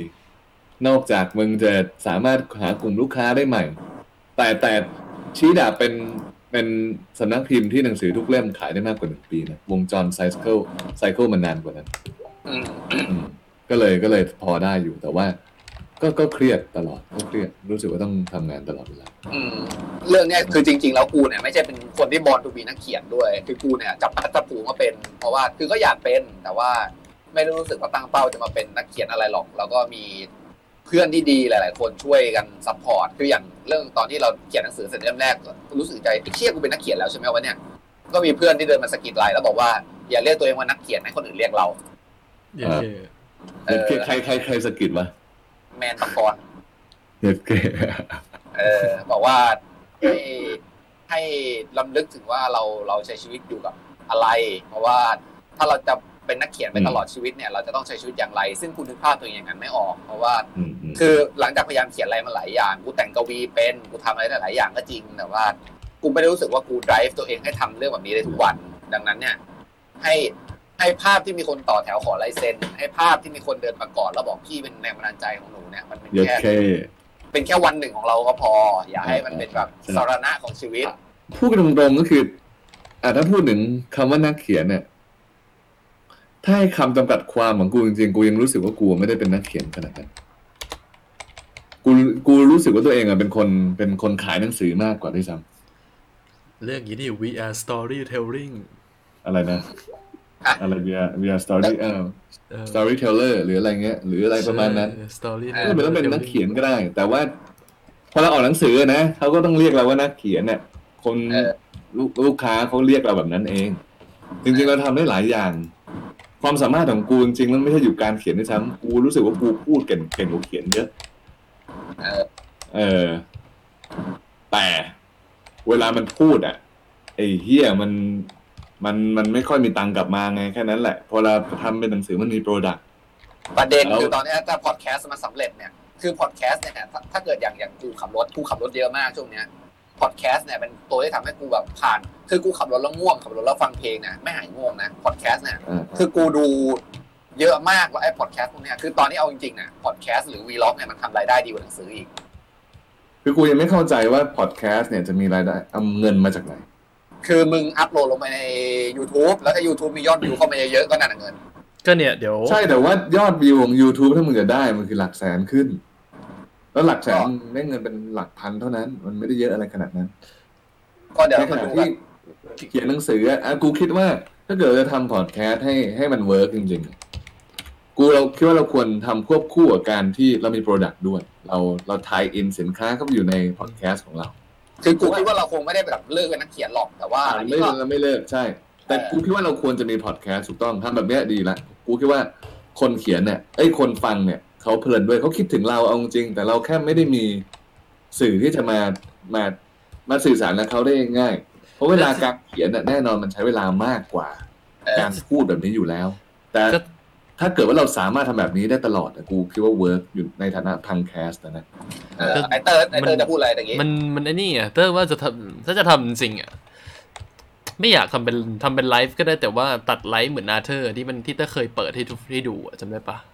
นอกจากมึงจะสามารถหากลุ่มลูกค้าได้ใหม่ แต่แต่ชี้ดาบเป็น เป็นสำนักพิมพ์ที่หนังสือทุกเล่มขายได้มากกว่าหนึ่งปีนะ วงจรไซเคิลcycle มันนานกว่านั้นอืมอืมก็เลยก็เลยพอได้อยู่แต่ว่า ก็ก็เครียดตลอดก็เครียดรู้สึกว่าต้องทำงานตลอดเวลา อืมเรื่องเนี้ยคือจริง ๆ แล้วกูเนี่ยไม่ใช่เป็นคนที่ born to be นักเขียนด้วย คือกูเนี่ยจับพลัดจับผลูมาเป็น เพราะว่าคือก็อยากเป็นแต่ว่าไม่ได้รู้สึกว่าตั้งเป้าจะมาเป็นนักเขียนอะไรหรอก แล้วก็มีเพื่อนที่ดีหลาย ๆ คนช่วยกัน support คืออย่างเรื่องตอนที่เราเขียนหนังสือเสร็จเล่มแรกรู้สึกใจไอ้เชี่ยกูเป็นนักเขียนแล้วใช่ไหมวะเนี่ยก็มีเพื่อนที่เดินมาสะกิดไหลแล้วบอกว่าอย่าเรียกตัวเองว่านักเขียนให้คนอื่นเรียกเราเย้เออใครใครใครสะกิดวะแมนตะกรเฮ็ดเกเออบอกว่าให้ให้ลำลึกถึงว่าเราเราใช้ชีวิตอยู่กับอะไร เพราะว่าถ้าเราจะ เป็นนักเขียนไปตลอดชีวิตเนี่ยเราจะต้องใช้ชีวิตอย่างไร ซึ่งคุณนึกภาพตัวเองอย่างนั้นไม่ออกเพราะว่าอืมอืมคือหลังจากพยายามเขียนอะไรมาหลายอย่างกูแต่งกวีเป็นกูทำอะไรได้หลายอย่างก็จริงแต่ว่ากูไม่ได้รู้สึกว่ากู drive ตัวเองให้ทำเรื่องแบบนี้ได้ทุกวัน ดังนั้นเนี่ยให้ให้ภาพที่มีคนต่อแถวขอลายเซ็นให้ภาพที่มีคนเดินมากอดแล้วบอกพี่เป็นแรงบันดาลใจของหนูเนี่ยมันเป็นเย็ดแค่แค่เป็นแค่วันหนึ่งของเราก็พอ อย่าให้มันเป็นแบบใช่สารณะของชีวิตพูดกันตรงๆก็คืออ่าถ้าพูดถึงคำว่านักเขียนเนี่ย ถ้าให้คำจำกัดความของกูจริงๆ กูยังรู้สึกว่ากูไม่ได้เป็นนักเขียนขนาดนั้น กู กูรู้สึกว่าตัวเองอะเป็นคน เป็นคนขายหนังสือมากกว่าด้วยซ้เรื่องนี้นี่ VR storytelling ำอะไรนะอะอะไร via via story เอ่อเออ storyteller หรืออะไรเงี้ย หรืออะไรประมาณนั้นใช่ story ไม่จำเป็นต้องเป็นนักเขียนก็ได้ แต่ว่าพอเราออกหนังสือนะเขาก็ต้องเรียกเราว่านักเขียนเนี่ย คนเออลูกลูกค้าเขาเรียกเราแบบนั้นเอง จริงๆเราทำได้หลายอย่าง ความสามารถของกูจริงๆมันไม่ใช่อยู่การเขียนด้วยซ้ำกูรู้สึกว่ากูพูดเก่งเก่งกว่าเขียนเยอะเออเออแต่เวลามันพูดอะไอ้เหี้ยมันมันมันไม่ค่อยมีตังค์กลับมาไงแค่นั้นแหละพอเราทำเป็นหนังสือมันมี productประเด็นแล้วคือตอนเนี้ยถ้าพอดแคสต์มันสำเร็จเนี่ยคือพอดแคสต์เนี่ยถ้าถ้าเกิดอย่างอย่างกูขับรถกูขับรถเยอะมากช่วงเนี้ย พอดแคสต์เนี่ยเป็นตัวที่ทำให้กูแบบผ่าน คือกูขับรถแล้วง่วงขับรถแล้วฟังเพลงเนี่ยไม่หายง่วงนะพอดแคสต์เนี่ยอ่าคือกูดูเยอะมากว่าไอ้พอดแคสต์พวกเนี้ยคือตอนนี้เอาจริงๆเนี่ยพอดแคสต์หรือ vlog เนี่ยมันทำรายได้ดีกว่าหนังสืออีก คือกูยังไม่เข้าใจว่าพอดแคสต์เนี่ยจะมีรายได้เอาเงินมาจากไหน คือมึงอัพโหลดลงไปใน YouTube แล้วถ้า YouTube มียอดวิวเข้ามาเยอะๆก็นั่นนะเงิน ก็เนี่ยเดี๋ยว ใช่แต่ว่ายอดวิวของ YouTube ถ้ามึงจะได้มันคือหลักแสนขึ้น แล้วหลักแสนมึงได้เงินเป็นหลักพันเท่านั้น มันไม่ได้เยอะอะไรขนาดนั้น ก็เดี๋ยวในเราขมาณะดูกัที่นเขียนหนังสืออะอะกูคิดว่า ถ้าเกิดจะทำพอดแคสต์ให้ให้มัน work จริงๆ กูเราคิดว่าเราควรทำควบคู่กับการที่เรามี product ด้วย เราเรา tie-in สินค้าเข้าไปอยู่ในพอดแคสต์ของเรา คือกูคิดว่าเราคงไม่ได้แบบเลิกเป็นนักเขียนหรอกแต่ว่าอ่าอันไม่นี้ก็เราไม่เลิกใช่ แต่เออกูคิดว่าเราควรจะมีพอดแคสต์ถูกต้องทำแบบเนี้ยดีละกูคิดว่าคนเขียนเนี่ยไอ้ยคนฟังเนี่ย เขาเพลินด้วยเขาคิดถึงเราเอาจริงๆแต่เราแค่ไม่ได้มีสื่อที่จะมามามาสื่อสารกับเขาได้ง่ายเพราะเวลาการเขียนน่ะแน่นอนมันใช้เวลามากกว่าเออการพูดแบบนี้อยู่แล้ว แต่ก็ถ้าเกิดว่าเราสามารถทำแบบนี้ได้ตลอดอะกูคิดว่า work อยู่ในฐานะพังแคสต์นะเออไอเตอร์ไอเตอร์จะพูดอะไรตะกี้มันมันไอ้นี่อะเตอร์ว่าจะทำถ้าจะทำจริงอะไม่อยากทำเป็นทำเป็นไลฟ์ก็ได้แต่ว่าตัดไลฟ์เหมือนนาเธอร์ที่มันที่เตอร์เคยเปิดให้ทุกให้ดูอะจำได้ปะอ่าอ่าอ่า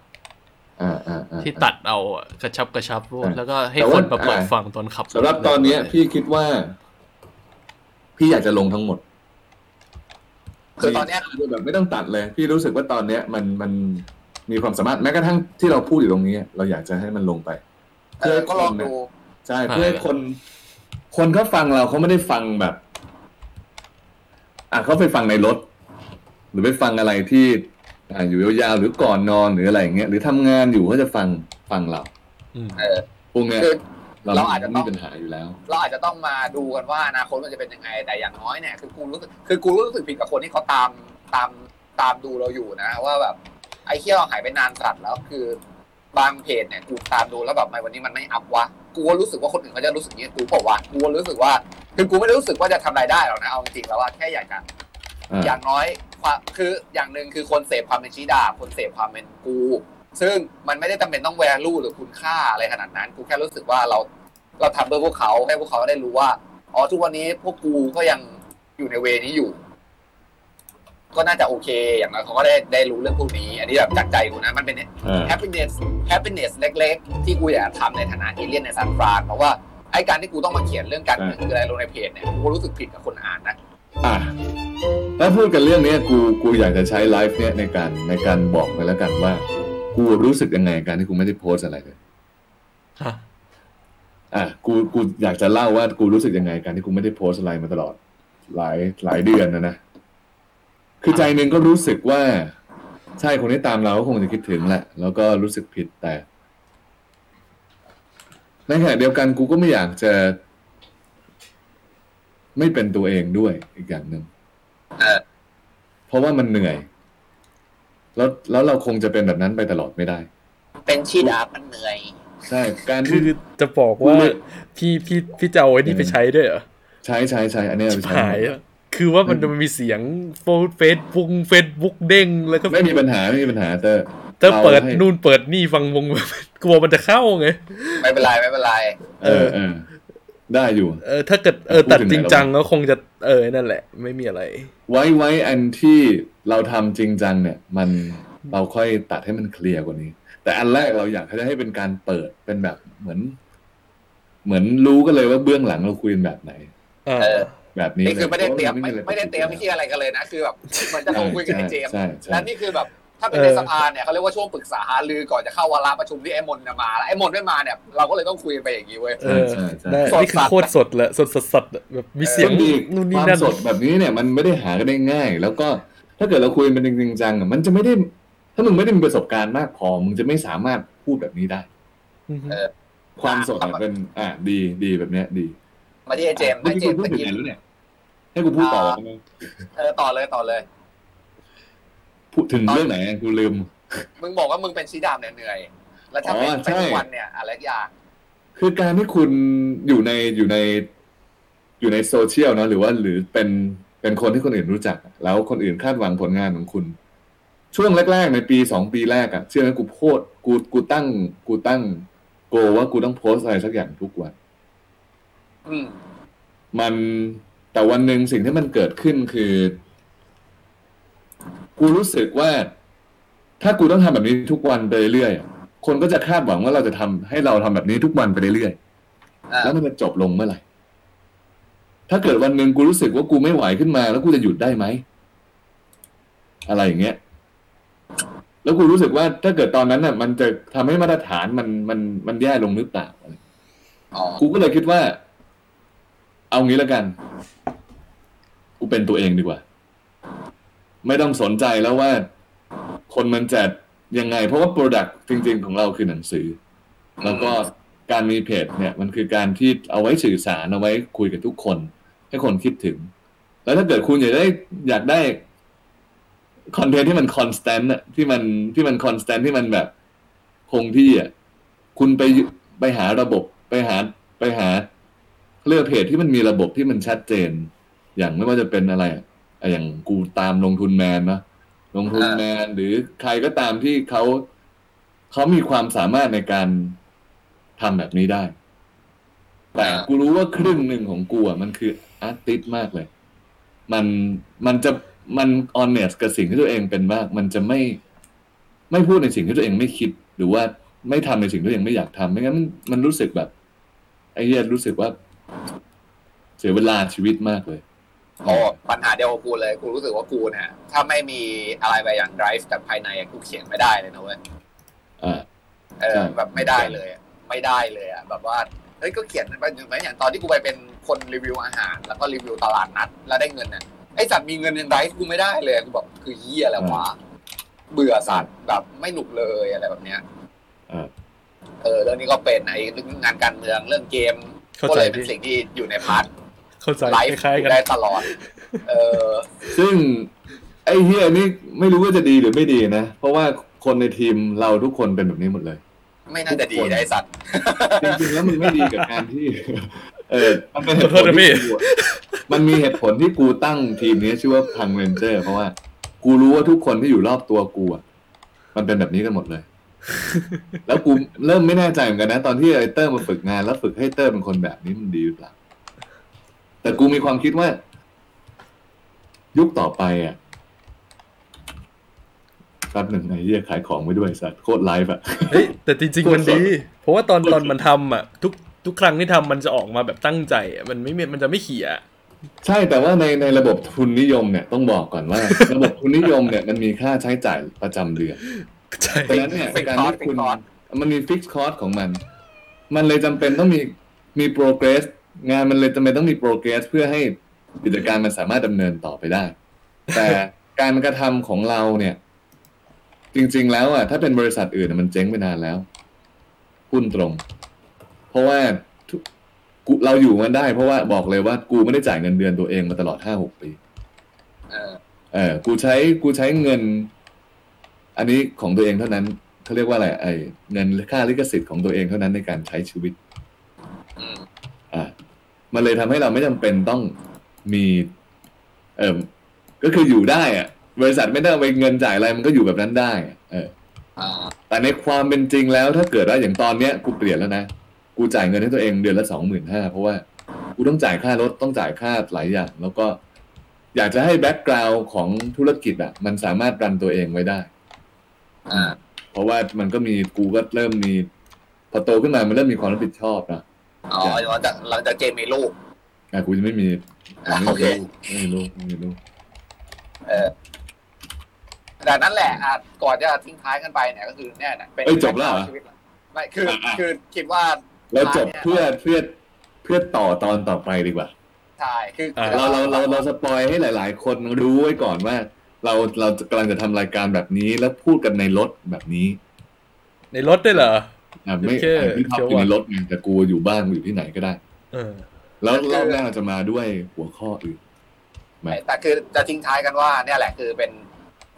ที่ตัดเอาอะกระชับกระชับรวดใช่แล้วก็ให้แต่คว่านมาเปิดอ่าฟังตอนขับสำหรับตอนเนี้ย พี่คิดว่า พี่อยากจะลงทั้งหมดคือตอนเนี้ยแบบไม่ต้องตัดเลย พี่รู้สึกว่าตอนเนี้ย มันมันมีความสามารถแม้กระทั่งที่เราพูดอยู่ตรงนี้ เราอยากจะให้มันลงไปเออก็ลองดูใช่เพื่อให้คน คนเขาฟังเราเขาไม่ได้ฟังแบบ อะเขาไปฟังในรถ หรือไปฟังอะไรที่ อ่าอยู่ยาวๆหรือก่อนนอนหรืออะไรอย่างเงี้ยหรือทำงานอยู่เขาจะฟังฟังเราอืมเออพวกเนี้ยคือเราเราอาจจะต้ไม่องมีปัญหาอยู่แล้ว เราอาจจะต้องมาดูกันว่าอนาคตมันจะเป็นยังไง แต่อย่างน้อยเนี่ยคือกูรู้สึกคือกูรู้สึกผิดกับคนที่เขาตามตามตามดูเราอยู่นะ ว่าแบบไอ้เที่ยวหายไปนานสัตว์แล้วคือบางเพจเนี่ยกูตามดูแล้วแบบทำไมวันนี้มันไม่อัพวะกูก็รู้สึกว่าคนอื่นเขาจะรู้สึกอย่างนี้กูเปล่าวะกูก็รู้สึกว่าคือกูไม่ได้รู้สึกว่าจะทำรายได้หรอกนะเอาจริงๆแล้วว่าแค่อยากจะ อ่า อย่างน้อยความคืออย่างหนึ่งคือคนเสพความเป็นชีดา คนเสพความเป็นกู ซึ่งมันไม่ได้จำเป็นต้องแวลูหรือคุณค่าอะไรขนาดนั้น กูแค่รู้สึกว่าเราเราทำเพื่อพวกเขาให้พวกเขาได้รู้ว่าอ๋อทุกวันนี้พวกกูก็ยังอยู่ในเวนี้อยู่ ก็น่าจะโอเค อย่างน้อยเขาก็ได้ได้รู้เรื่องพวกนี้ อันนี้แบบจากใจกูนะมันเป็น อ่า happiness happiness เล็กๆ ที่กูอยากทำในฐานะเอเลียนในซานฟรานเพราะว่าไอ้การที่กูต้องมาเขียนเรื่องการเมืองคืออะไรลงในเพจเนี่ยกูรู้สึกผิดกับคนอ่านนะอะ ถ้าพูดกันเรื่องเนี้ยกูกูอยากจะใช้ไลฟ์เนี้ยในการในการบอกไปแล้วกันว่า กูรู้สึกยังไงกับการที่กูไม่ได้โพสต์อะไรเลยฮะอะกูกูอยากจะเล่าว่ากูรู้สึกยังไงกับการที่กูไม่ได้โพสต์อะไรมาตลอด หลายหลายเดือนนะนะคือใจหนึ่งก็รู้สึกว่า ใช่คนที่ตามเราก็คงจะคิดถึงแหละ แล้วก็รู้สึกผิดแต่ในขณะเดียวกันกูก็ไม่อยากจะ ไม่เป็นตัวเองด้วยอีกอย่างหนึ่ง เออเพราะว่ามันเหนื่อย แล้วแล้วเราคงจะเป็นแบบนั้นไปตลอดไม่ได้ เป็นชีดามันเหนื่อย ใช่การคืที่ อจะบอกว่ากูไม่ พี่พี่พี่จะเอาไอ้นี่ไปใช้ด้วยเหรอใช้ใช้ใช้อันเนี้ยเอาไปใช้หายอะคือว่ามันมันมีเสียงโฟเฟซบุ๊กเฟซบุ๊กเด้งแล้วก็ไม่มีปัญหาไม่มีปัญหาเตอร์ถ้าเปิดราให้นู่นเปิดนี่ฟังวง กลัวมันจะเข้าไง ไม่เป็นไรไม่เป็นไร เออเออ ได้อยู่ เออถ้าเกิดเออพูดตัดถึงจริงไหนแล้วจังก็คงจะเออนั่นแหละ ไม่มีอะไร ไว้ไว้อันที่เราทำจริงจังเนี่ย มันเราค่อยตัดให้มันเคลียร์กว่านี้ แต่อันแรกเราอยากให้เป็นการเปิดเป็นแบบเหมือน เหมือนรู้กันเลยว่าเบื้องหลังเราคุยกันแบบไหนอ่าเออแบบนี้นี่คือไม่ได้เตรียมพาะไม่ว่าไม่ได้เตรียมไม่ที่อะไรกันเลยนะ คือแบบเหมือนจะโทรคุยกันในเจมส์ใช่ใช่และนี่คือแบบ ถ้าเป็นในสภาเนี่ยเขาเรียกว่าช่วงปรึกษาหารือก่อนจะเข้าวาระประชุมที่ไอ้มนต์จะมาแล้วไอ้มนต์ไม่มาเนี่ยเราก็เลยต้องคุยกันไปอย่างนี้เว้ยเออใช่ใช่ได้สดนี่คือสัตว์โคตรสดเลยสดสดสดแบบมีเสียงซึ่ดีนู่นคนี่วามนั่นสดแบบนี้เนี่ยมันไม่ได้หากันได้ง่าย แล้วก็ถ้าเกิดเราคุยมันจริงๆจังๆอะมันจะไม่ได้ถ้ามึงไม่ได้มีประสบการณ์มากพอมึงจะไม่สามารถพูดแบบนี้ได้อือฮึเออความสดอะเป็นอะดีดีแบบเนี้ยดี มาที่ไอ้เจมส์เมื่อไอ้เจกี้มกูส์พูดตะถึงกี้ไหนแล้วเนี่ยให้กูพูดต่ออ่าไหมเออต่อเลยต่อเลย พูดถึงเรื่องไหนอะกูลืม มึงบอกว่ามึงเป็นชีดามเนี่ยเหนื่อย แล้วทำให้อ๋อไปใช่ทุกวันเนี่ยอะไรอย่างคือการที่คุณอยู่ในอยู่ใน อยู่ในโซเชียลเนอะหรือว่าหรือเป็นเป็นคนที่คนอื่นรู้จัก แล้วคนอื่นคาดหวังผลงานของคุณ ช่วงแรกๆ ในปีสองปีแรกอะเชื่อไหมกูโพสต์กูกูตั้ง กูตั้งโกว่ากูต้องโพสต์อะไรสักอย่างทุกวัน อืม มันแต่วันหนึ่งสิ่งที่มันเกิดขึ้นคือ กูรู้สึกว่า ถ้ากูต้องทำแบบนี้ทุกวันไปเรื่อยๆอะคนก็จะคาดหวังว่าเราจะทำให้เราทำแบบนี้ทุกวันไปเรื่อยๆอ่าแล้วมันจะจบลงเมื่อไหร่ถ้าเกิดวันหนึ่งกูรู้สึกว่ากูไม่ไหวขึ้นมา แล้วกูจะหยุดได้ไหมอะไรอย่างเงี้ย แล้วกูรู้สึกว่าถ้าเกิดตอนนั้นน่ะ มันจะทำให้มาตรฐานมันมันมันแย่ลงหรือเปล่าอ๋อกูก็เลยคิดว่า เอางี้แล้วกัน กูเป็นตัวเองดีกว่า ไม่ต้องสนใจแล้วว่าคนมันจะยังไง เพราะว่าโปรดักต์จริง ๆ ของเราคือหนังสือ แล้วก็การมีเพจเนี่ยมันคือการที่เอาไว้สื่อสารเอาไว้คุยกับทุกคน ให้คนคิดถึง แล้วถ้าเกิดคุณอยากได้อยากได้ content ที่มัน constant อะที่มันที่มัน constant ที่มันแบบคงที่อะคุณไปไปหาระบบไปหาไปหาเลือกเพจที่มันมีระบบที่มันชัดเจน อย่างไม่ว่าจะเป็นอะไรอะอะ อย่างกูตามลงทุนแมนนะลงทุนแมนหรือใครก็ตามที่เขาเขามีความสามารถในการทำแบบนี้ได้ แต่กูรู้ว่าครึ่งหนึ่งของกูอะมันคืออาร์ติสมากเลย มันมันจะมันออนเนสกับสิ่งที่ตัวเองเป็นมาก มันจะไม่ไม่พูดในสิ่งที่ตัวเองไม่คิด หรือว่าไม่ทำในสิ่งที่ตัวเองไม่อยากทำไม่งั้นมันมันรู้สึกแบบไอ้เหี้ยรู้สึกว่า เสียเวลาชีวิตมากเลย โอ้ปัญหาเดียวกับกูเลย กูรู้สึกว่ากูเนี่ยถ้าไม่มีอะไรไปอย่าง drive จากภายในอะกูเขียนไม่ได้เลยนะเว้ยอ่าเออใช่แบบไม่ได้เลยอะไม่ได้เลยอะแบบว่าเฮ้ยก็เขียนไปเหมือนอย่างตอนที่กูไปเป็นคนรีวิวอาหาร แล้วก็รีวิวตลาดนัด แล้วได้เงินเนี่ยไอ้สัตว์มีเงินยังไงกูไม่ได้เลยกูบอกคือเฮียอะไรวะเบื่อสัตว์แบบไม่หนุกเลยอะไรแบบเนี้ยอ่าเออเรื่องนี้ก็เป็นไอ้เรื่องงานการเมืองเรื่องเกมเข้าก็ใจเลยเป็นพี่สิ่งที่อยู่ในพาร์ท เข้าใจไลฟ์คล้ายๆกันได้ตลอด เออซึ่ง ไอ้เหี้ยนี่ไม่รู้ว่าจะดีหรือไม่ดีนะ เพราะว่าคนในทีมเราทุกคนเป็นแบบนี้หมดเลย ไม่น่าจะดีนะไอ้สัตว์จริงๆแล้วมันไม่ดีกับการที่ เออมันเป็นเหตุผล ขอโทษนะพี่ที่กูอะมันมีเหตุผลที่กูตั้งทีมนี้ชื่อว่าพังเรนเจอร์ เพราะว่า กูรู้ว่าทุกคนที่อยู่รอบตัวกูอะมันเป็นแบบนี้กันหมดเลย แล้วกูเริ่มไม่แน่ใจเหมือนกันนะ ตอนที่ไอเตอร์มาฝึกงาน แล้วฝึกให้เตอร์เป็นคนแบบนี้มันดีหรือเปล่า แต่กูมีความคิดว่า ยุคต่อไปอะแป๊บหนึ่งไอ้เหี้ยขายของไว้ด้วยสัตว์โคตรไลฟ์อะเฮ้ยแต่จริง ๆ มันดี เพราะว่าตอนตอนมันทำอะ ทุกทุกครั้งที่ทำมันจะออกมาแบบตั้งใจอะมันไม่มีมันจะไม่เขี่ยใช่แต่ว่าในในระบบทุนนิยมเนี่ยต้องบอกก่อนว่า ระบบทุนนิยมเนี่ยมันมีค่าใช้จ่ายประจำเดือน ใช่ ดังนั้นเนี่ย fixed การ cost ที่คุณ fixed cost มันมี fixed cost ของมัน มันเลยจำเป็นต้องมีมีโปรเกรส งานมันเลยจำเป็นต้องมีโปรเกรสเพื่อให้กิจการมันสามารถดำเนินต่อไปได้ แต่การกระทำของเราเนี่ย จริง ๆ แล้วอะถ้าเป็นบริษัทอื่นอะมันเจ๊งไปนานแล้วพูดตรง เพราะว่าทุกกูเราอยู่มันได้เพราะว่าบอกเลยว่ากูไม่ได้จ่ายเงินเดือนตัวเองมาตลอดห้าหกปีเออเออ กูใช้กูใช้เงิน อันนี้ของตัวเองเท่านั้นเขาเรียกว่าอะไรไอ้เงินค่าลิขสิทธิ์ของตัวเองเท่านั้นในการใช้ชีวิตอืมอ่า มันเลยทำให้เราไม่จำเป็นต้องมีเออก็คืออยู่ได้อะบริษัทไม่ได้เอาไปเงินจ่ายอะไรมันก็อยู่แบบนั้นได้อะเอออ่าแต่ในความเป็นจริงแล้วถ้าเกิดว่าอย่างตอนเนี้ยกูเปลี่ยนแล้วนะกูจ่ายเงินให้ตัวเองเดือนละสองหมื่นห้าเพราะว่ากูต้องจ่ายค่ารถต้องจ่ายค่าหลายอย่าง แล้วก็อยากจะให้แบ็กกราวน์ของธุรกิจอะมันสามารถรันตัวเองไว้ได้ อ่า เพราะว่ามันก็มีกูก็เริ่มมีพอโตขึ้นมามันเริ่มมีความรับผิดชอบนะ อ๋อหลังจากหลังจากเจมมีลูกอะกูจะไม่มีอะไม่โอมีเคลูกไม่มีลูกไม่มีลูกเออแต่นั่นแหละอะก่อนจะทิ้งท้ายกันไปเนี่ยก็คือเนี่ยนะเป็นเอ้ยจบแล้วเหรอชีวิตไม่คืออะอะคือคิดว่าเราจบท้ายนี่ยเพื่อเพื่อเพื่อต่อตอนต่อไปดีกว่าใช่คืออะเราเราเราเรา spoil ให้หลาย ๆ คนรู้ไว้ก่อนว่า เราเรากำลังจะทำรายการแบบนี้แล้วพูดกันในรถแบบนี้ ในรถด้วยเหรอ อะไม่โอเคอะพี่ท็อปเชียวอยู่ในว่ะรถไงแต่กูอยู่บ้านกูอยู่ที่ไหนก็ได้เออแล้วรอบหน้าเราจะมาด้วยหัวข้ออื่นไม่แต่คือจะทิ้งท้ายกันว่า เนี่ยแหละคือเป็น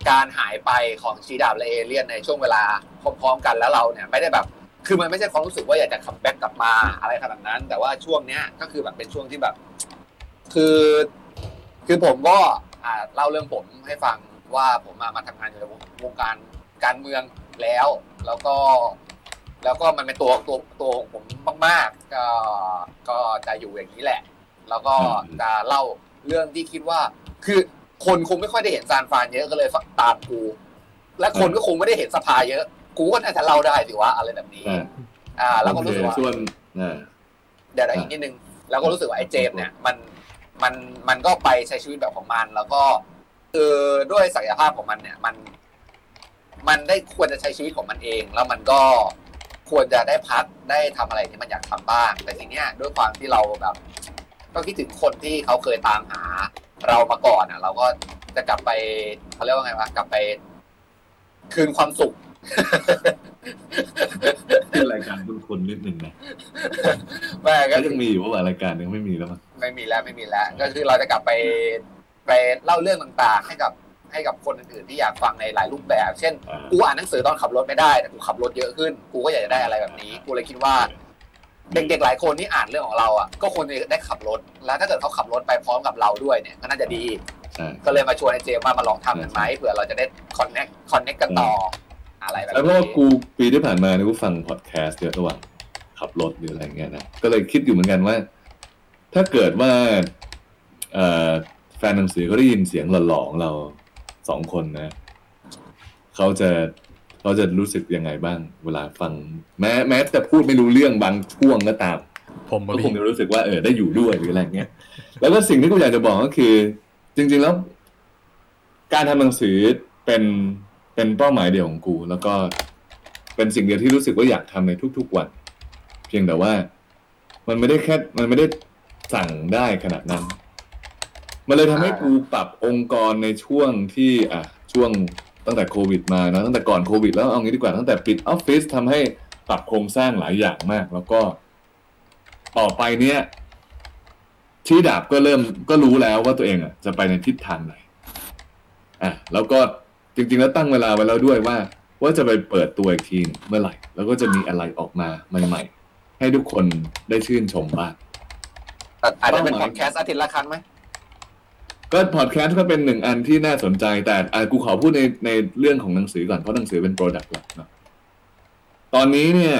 การหายไปของชี้ดาบและเอเลียนในช่วงเวลาพร้อมๆกันแล้วเราเนี่ยไม่ได้แบบ คือมันไม่ใช่ความรู้สึกว่าอยากจะ comeback กลับมาอะไรขนาดนั้น แต่ว่าช่วงเนี้ยก็คือแบบเป็นช่วงที่แบบ คือ คือผมก็อ่าเล่าเรื่องผมให้ฟังว่าผมมามาทำงานอยู่ในวงการการเมืองแล้ว แล้วก็ แล้วก็มันเป็นตัวตัวตัวของผมมาก ๆ ก็ก็จะอยู่อย่างนี้แหละ แล้วก็อืมจะเล่าเรื่องที่คิดว่า คือคนคงไม่ค่อยได้เห็นซานฟรานเยอะก็เลยตามกู และคนก็คงไม่ได้เห็นสภาเยอะ กูก็น่าจะเล่าได้สิว่าอะไรแบบนี้ อ่าอ่าแล้วก็โอรู้เคสึกว่าส่วนอ่าเดี๋ยวๆอีกนิดนึง แล้วก็รู้สึกว่าไอ้เจมส์เนี่ยมันมันมันก็ไปใช้ชีวิตแบบของมัน แล้วก็เออด้วยศักยภาพของมันเนี่ย มัน มันได้ควรจะใช้ชีวิตของมันเอง แล้วมันก็ ควรจะได้พักได้ทำอะไรที่มันอยากทำบ้าง แต่ทีเนี้ยด้วยความที่เราแบบก็คิดถึงคนที่เขาเคยตามหาเรามาก่อนอะ เราก็จะกลับไปเขาเรียกว่าไงวะกลับไป คืนความสุขที่รายการคุณคนนิดหนึ่งนะแม่ก็ก็ยังมีอยู่ว่ารายการยังไม่มีแล้วมั้งไม่มีแล้วไม่มีแล้ว ก็คือเราจะกลับไปไปเล่าเรื่องต่างๆ ให้กับ ให้กับคนอื่นๆที่อยากฟังในหลายรูปแบบ เช่นอ่ากูอ่านหนังสือตอนขับรถไม่ได้แต่กูขับรถเยอะขึ้น กูก็อยากจะได้อะไรแบบนี้ กูเลยคิดว่า เด็กๆหลายคนที่อ่านเรื่องของเราอะก็ควรจะได้ขับรถ แล้วถ้าเกิดเขาขับรถไปพร้อมกับเราด้วยเนี่ยก็น่าจะดีใช่ก็เลยมาชวนไอ้เจมส์ว่ามาลองทำกันไหมเผื่อเราจะได้ connect connect กันต่ออะไรแบบแล้วเพราะนี้ว่ากูปีที่ผ่านมาเนี่ยกูฟังพอดแคสต์เยอะระหว่างขับรถหรืออะไรเงี้ยนะก็เลยคิดอยู่เหมือนกันว่า ถ้าเกิดว่าเอ่อแฟนหนังสือเขาได้ยินเสียงหล่อๆของเรา สองคนนะ เขาจะเขาจะรู้สึกยังไงบ้าง เวลาฟัง แม้แม้จะพูดไม่รู้เรื่องบางช่วงก็ตาม ผมมาก็คพี่งจะรู้สึกว่าเออได้อยู่ด้วยหรืออะไรเงี้ย แล้วก็สิ่งที่กูอยากจะบอกก็คือ จริง ๆแล้ว การทำหนังสือเป็นเป็นเป้าหมายเดียวของกู แล้วก็เป็นสิ่งเดียวที่รู้สึกว่าอยากทำในทุก ๆวัน เพียงแต่ว่า มันไม่ได้แค่ มันไม่ได้สั่งได้ขนาดนั้น มันเลยทำให้กูปรับองค์กรในช่วงที่อะช่วงตั้งแต่โควิดมานะตั้งแต่ก่อนโควิดแล้วเอางี้ดีกว่าตั้งแต่ปิดออฟฟิศทำให้ปรับโครงสร้างหลายอย่างมาก แล้วก็ ต่อไปเนี้ยชี้ดาบก็เริ่มก็รู้แล้วว่าตัวเองอะ จะไปในทิศทางไหนอะแล้วก็จริง ๆ แล้วตั้งเวลาไว้แล้วด้วยว่า ว่าจะไปเปิดตัวอีกทีเมื่อไหร่ แล้วก็จะมีอะไรออกมาใหม่ๆให้ทุกคนได้ชื่นชมบ้างแต่อาจจะเป็นเป้าหพมายอดแคสต์อาทิตย์ละครั้งไหม ก็พอดแคสต์ก็เป็นหนึ่งอันที่น่าสนใจ แต่อะกูขอพูดในในเรื่องของหนังสือก่อนเพราะหนังสือเป็นโปรดักต์หลักเนะตอนนี้เนี่ย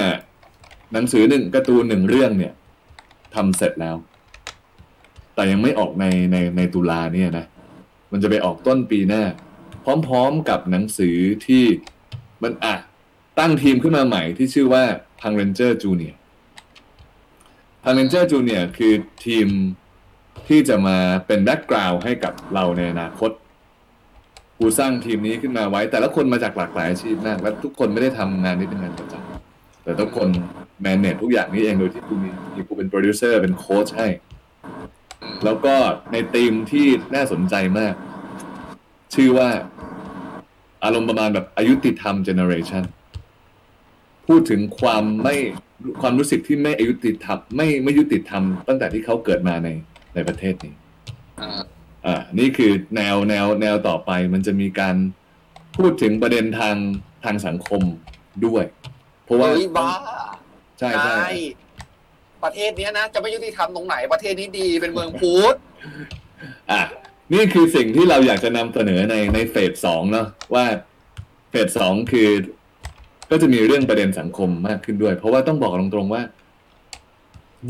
หนังสือหนึ่งการ์ตูนหนึ่งเรื่องเนี่ยทำเสร็จแล้ว แต่ยังไม่ออกในในในตุลาเนี่ยนะ มันจะไปออกต้นปีหน้า พร้อมๆกับหนังสือที่มันอะตั้งทีมขึ้นมาใหม่ที่ชื่อว่า p a n Ranger Junior p a n Ranger Junior คือทีม ที่จะมาเป็น background ให้กับเราในอนาคตกูสร้างทีมนี้ขึ้นมาไว้ แต่ละคนมาจากหลากหลายอาชีพมากและทุกคนไม่ได้ทำงานนี้เป็นงานประจำแต่ทุกคน manage ทุกอย่างนี้เองโดยที่กูมีกูเป็นโปรดิวเซอร์เป็นโค้ชให้ แล้วก็ในธีมที่น่าสนใจมาก ชื่อว่าอารมณ์ประมาณแบบอายุติธรรมเจเนอเรชันพูดถึงความไม่ความรู้สึกที่ไม่อายุติธรรมไม่ไม่ยุติธรรมตั้งแต่ที่เขาเกิดมาใน ในประเทศนี้อ่าอ่านี่คือแนวแนวแนวต่อไปมันจะมีการพูดถึงประเด็นทางทางสังคมด้วย เพราะว่าเฮ้ยบ้าใช่ใช่นายประเทศเนี้ยนะจะไม่ยุติธรรมตรงไหนประเทศนี้ดีเป็นเมืองพุทธอะนี่คือสิ่งที่เราอยากจะนำเสนอในในเฟสสองเนาะว่าเฟสสองคือ ก็จะมีเรื่องประเด็นสังคมมากขึ้นด้วย เพราะว่าต้องบอกตรงๆว่า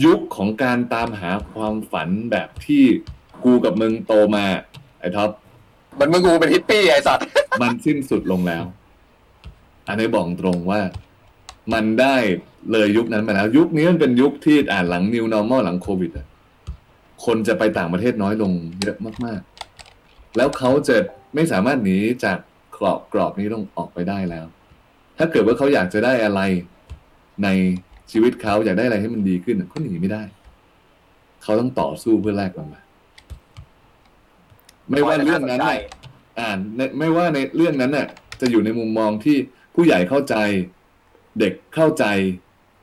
ยุคของการตามหาความฝันแบบที่กูกับมึงโตมาไอ้ท็อปมันมึงกูเป็นฮิปปี้ไอ้สัตว์ มันสิ้นสุดลงแล้ว อันนี้บอกตรงว่า มันได้เลยยุคนั้นมาแล้ว ยุคนี้มันเป็นยุคที่อ่านหลัง New Normal หลังโควิดอะคนจะไปต่างประเทศน้อยลงเยอะมากๆ แล้วเขาจะไม่สามารถหนีจากกรอบกรอบนี้ลงออกไปได้แล้ว ถ้าเกิดว่าเขาอยากจะได้อะไรใน ชีวิตเขาอยากได้อะไรให้มันดีขึ้นเขาหนีไม่ได้ เขาต้องต่อสู้เพื่อแลกมันมา ไม่ว่าเรื่องนั้นน่ะอ่านในไม่ว่าในเรื่องนั้นน่ะ จะอยู่ในมุมมองที่ผู้ใหญ่เข้าใจเด็กเข้าใจ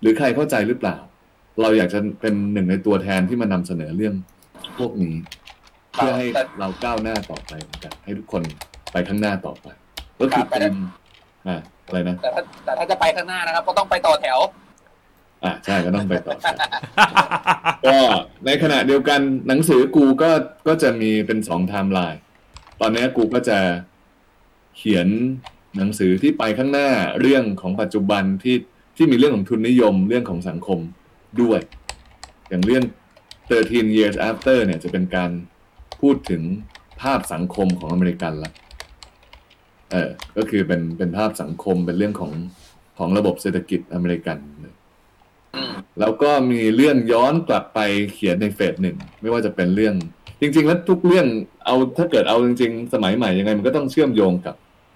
หรือใครเข้าใจหรือเปล่า เราอยากจะเป็นหนึ่งในตัวแทนที่มานำเสนอเรื่องพวกนี้ เพื่อให้เราก้าวหน้าต่อไปเหมือนกัน ให้ทุกคนไปข้างหน้าต่อไป ก็คือทีมอ่าอะไรนะแต่ถ้าแต่ถ้าจะไปข้างหน้านะครับ ก็ต้องไปต่อแถว อ่าใช่ก็ต้องไปต่อก็ในขณะเดียวกันหนังสือกูก็ก็จะมีเป็นสองไทม์ไลน์ตอนนี้กูก็จะเขียนหนังสือที่ไปข้างหน้าเรื่องของปัจจุบันที่ที่มีเรื่องของทุนนิยมเรื่องของสังคมด้วย อย่างเรื่อง 13 years after เนี่ยจะเป็นการพูดถึงภาพสังคมของอเมริกันละเออก็คือเป็นเป็นภาพสังคมเป็นเรื่องของของระบบเศรษฐกิจอเมริกัน แล้วก็มีเรื่องย้อนกลับไปเขียนในเฟสหนึ่งไม่ว่าจะเป็นเรื่อง จริง ๆ แล้วทุกเรื่องเอาถ้าเกิดเอาจริง ๆ สมัยใหม่ยังไงมันก็ต้องเชื่อมโยงกับ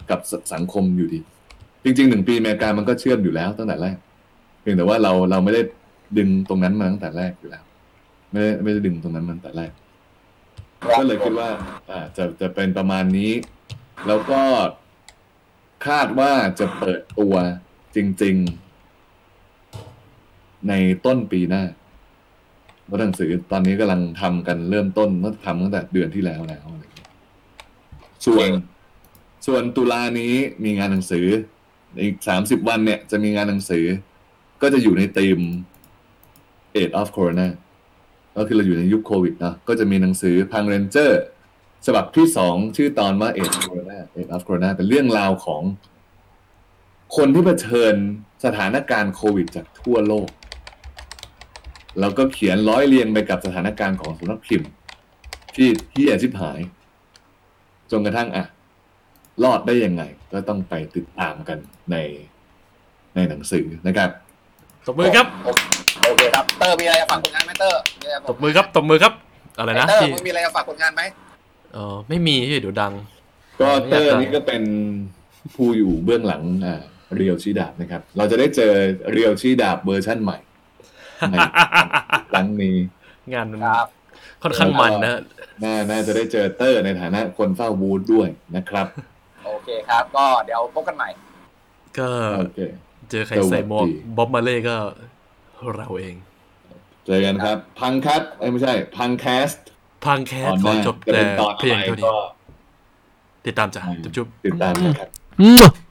กับสสังคมอยู่ดี จริงๆหนึ่งปีอเมริกามันก็เชื่อมอยู่แล้วตั้งแต่แรกเพียงแต่ว่าเราเราไม่ได้ดึงตรงนั้นมาตั้งแต่แรกอยู่แล้ว ไม่ได้ไม่ได้ดึงตรงนั้นมาตั้งแต่แรกก็เลยคิดว่าอ่าจะจะเป็นประมาณนี้ แล้วก็คาดว่าจะเปิดตัวจริง ๆ ในต้นปีหน้าเพราะหนังสือตอนนี้กำลังทำกันเริ่มต้นก็ทำตั้งแต่เดือนที่แล้วแล้วอะไรอย่างเงี้ยส่วนส่วนตุลานี้มีงานหนังสือ อีกสามสิบวันเนี่ย จะมีงานหนังสือ ก็จะอยู่ในธีม Age of Corona ก็คือเราอยู่ในยุคโควิดเนอะก็จะมีหนังสือพังเรนเจอร์ฉบับที่สองชื่อตอนว่า Age of Corona Age of Corona เป็นเรื่องราวของ คนที่เผชิญสถานการณ์โควิดจากทั่วโลก แล้วก็เขียนร้อยเรียงไปกับสถานการณ์ของสำนักพิมพ์ ที่ที่อาชิบหายจนกระทั่งอะรอดได้ยังไง ก็ต้องไปติดตามกันในในหนังสือนะครับตบมือครับ โอโอเคครับเตอร์มีอะไรจะฝากผลงานไหมเตอร์มีอะไรจะตบมือครับตบมือครับ อะไรนะเตอร์ที่มึงมีอะไรจะฝากผลงานไหมเออไม่มีที่เดี๋ยวดัง ก็ไม่เตอยากอร์ฟังนี่ก็เป็นผู้อยู่เบื้องหลังอ่าเรียวชีดาบนะครับ เราจะได้เจอเรียวชีดาบเวอร์ชั่นใหม่ ในครั้งนี้งานมันครับค่อนข้างมันนะน่าน่าจะได้เจอเตอร์ในฐานะคนเฝ้าบูธด้วยนะครับ โอเคครับ ก็เดี๋ยวพบกันใหม่ ก็โอเคเจอใครใส่หมวกสวัสดีบ๊อบมาเล่ก็เราเอง เจอกันครับ พังคัทเอ้ยไม่ใช่ พังแคสต์พังแคตสอนหขอน้าจบจะแต่เป็นตอนเพียงอะไรเท่านี้ก็ติดตามจ้ะจุ๊บจุ๊บติดตามนะครับๆ